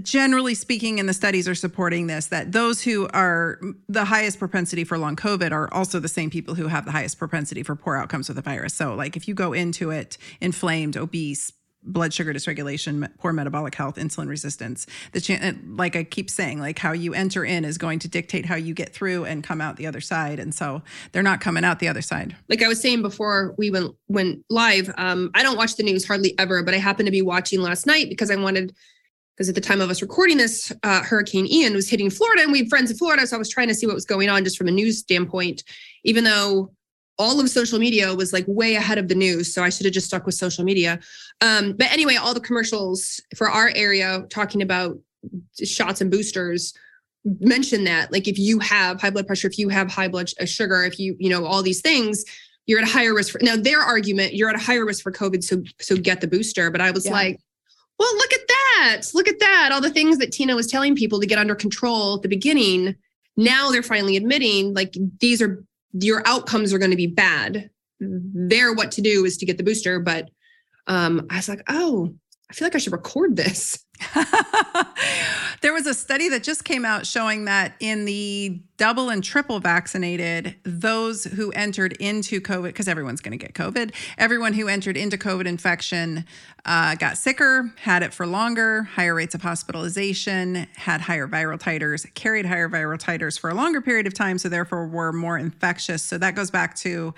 generally speaking, and the studies are supporting this, that those who are the highest propensity for long COVID are also the same people who have the highest propensity for poor outcomes with the virus. So, like if you go into it inflamed, obese, blood sugar dysregulation, poor metabolic health, insulin resistance. The like I keep saying, like how you enter in is going to dictate how you get through and come out the other side. And so they're not coming out the other side. Like I was saying before we went went live, um, I don't watch the news hardly ever, but I happened to be watching last night because I wanted because at the time of us recording this, uh, Hurricane Ian was hitting Florida, and we have friends in Florida, so I was trying to see what was going on just from a news standpoint, even though all of social media was like way ahead of the news. So I should have just stuck with social media. Um, but anyway, all the commercials for our area talking about shots and boosters mention that like if you have high blood pressure, if you have high blood uh, sugar, if you, you know, all these things, you're at a higher risk for now their argument, you're at a higher risk for COVID. So so get the booster. But I was yeah. like, well, look at that. Look at that. All the things that Tyna was telling people to get under control at the beginning. Now they're finally admitting like these are your outcomes are going to be bad. There, what to do is to get the booster. But um, I was like, oh, I feel like I should record this. there was a study that just came out showing that in the double and triple vaccinated, those who entered into COVID, because everyone's going to get COVID, everyone who entered into COVID infection uh, got sicker, had it for longer, higher rates of hospitalization, had higher viral titers, carried higher viral titers for a longer period of time, so therefore were more infectious. So that goes back to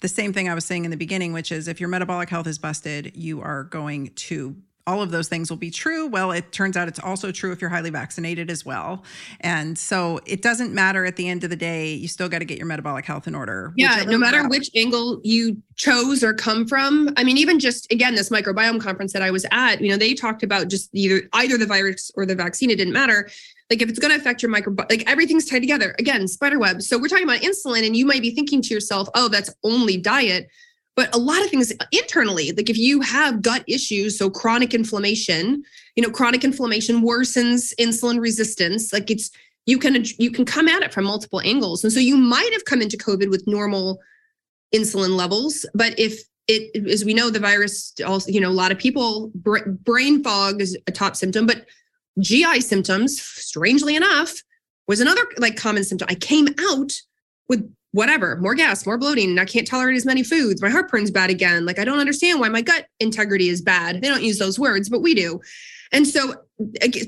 the same thing I was saying in the beginning, which is if your metabolic health is busted, you are going to all of those things will be true. Well, it turns out it's also true if you're highly vaccinated as well. And so it doesn't matter at the end of the day, you still got to get your metabolic health in order. Yeah, no matter which angle you chose or come from. I mean, even just again, this microbiome conference that I was at, you know, they talked about just either either the virus or the vaccine, it didn't matter. Like if it's going to affect your microbiome, like everything's tied together. Again, spider web. So we're talking about insulin, and you might be thinking to yourself, oh, that's only diet but a lot of things internally like if you have gut issues so chronic inflammation you know chronic inflammation worsens insulin resistance. Like it's you can you can come at it from multiple angles. And so you might have come into covid with normal insulin levels but if it as we know the virus also you know a lot of people brain fog is a top symptom but gi symptoms strangely enough was another like common symptom. I came out with whatever, more gas, more bloating, and I can't tolerate as many foods. My heartburn's bad again. Like I don't understand why my gut integrity is bad. They don't use those words, but we do. And so,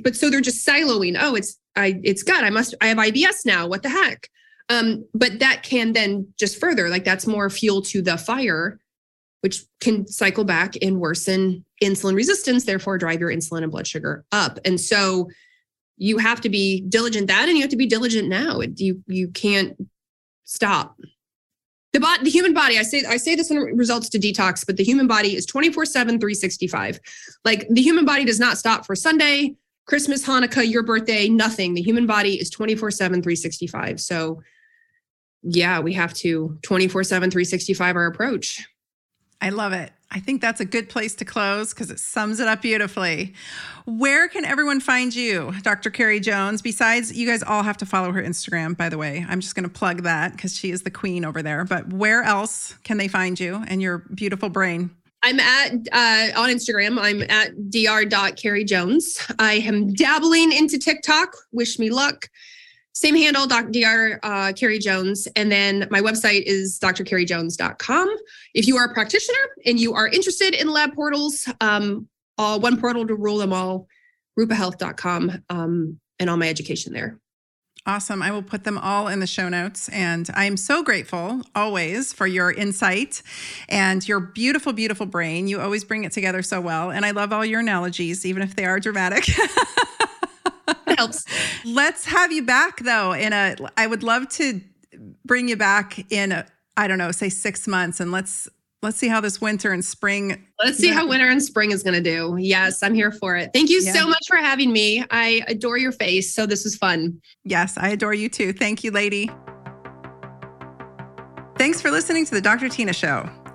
but so they're just siloing. Oh, it's I, it's gut. I must. I have IBS now. What the heck? Um, but that can then just further, like that's more fuel to the fire, which can cycle back and worsen insulin resistance, therefore drive your insulin and blood sugar up. And so you have to be diligent that and you have to be diligent now. You you can't stop. The bot, the human body, I say, I say this in results to detox, but the human body is 24 7, 365. Like the human body does not stop for Sunday, Christmas, Hanukkah, your birthday, nothing. The human body is 24 7, 365. So yeah, we have to 24 7, 365 our approach. I love it. I think that's a good place to close because it sums it up beautifully. Where can everyone find you, Dr. Carrie Jones? Besides, you guys all have to follow her Instagram, by the way. I'm just going to plug that because she is the queen over there. But where else can they find you and your beautiful brain? I'm at uh, on Instagram. I'm at dr.carriejones. I am dabbling into TikTok. Wish me luck. Same handle, Dr. Uh, Carrie Jones. And then my website is drcarriejones.com. If you are a practitioner and you are interested in lab portals, um, all one portal to rule them all, rupahealth.com, um, and all my education there. Awesome. I will put them all in the show notes. And I'm so grateful always for your insight and your beautiful, beautiful brain. You always bring it together so well. And I love all your analogies, even if they are dramatic. helps. Let's have you back though. In a, I would love to bring you back in a, I don't know, say six months, and let's let's see how this winter and spring. Let's see how winter and spring is going to do. Yes, I'm here for it. Thank you yeah. so much for having me. I adore your face. So this was fun. Yes, I adore you too. Thank you, lady. Thanks for listening to the Dr. Tyna Show.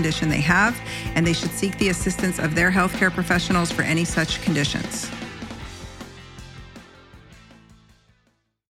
condition they have, and they should seek the assistance of their healthcare professionals for any such conditions.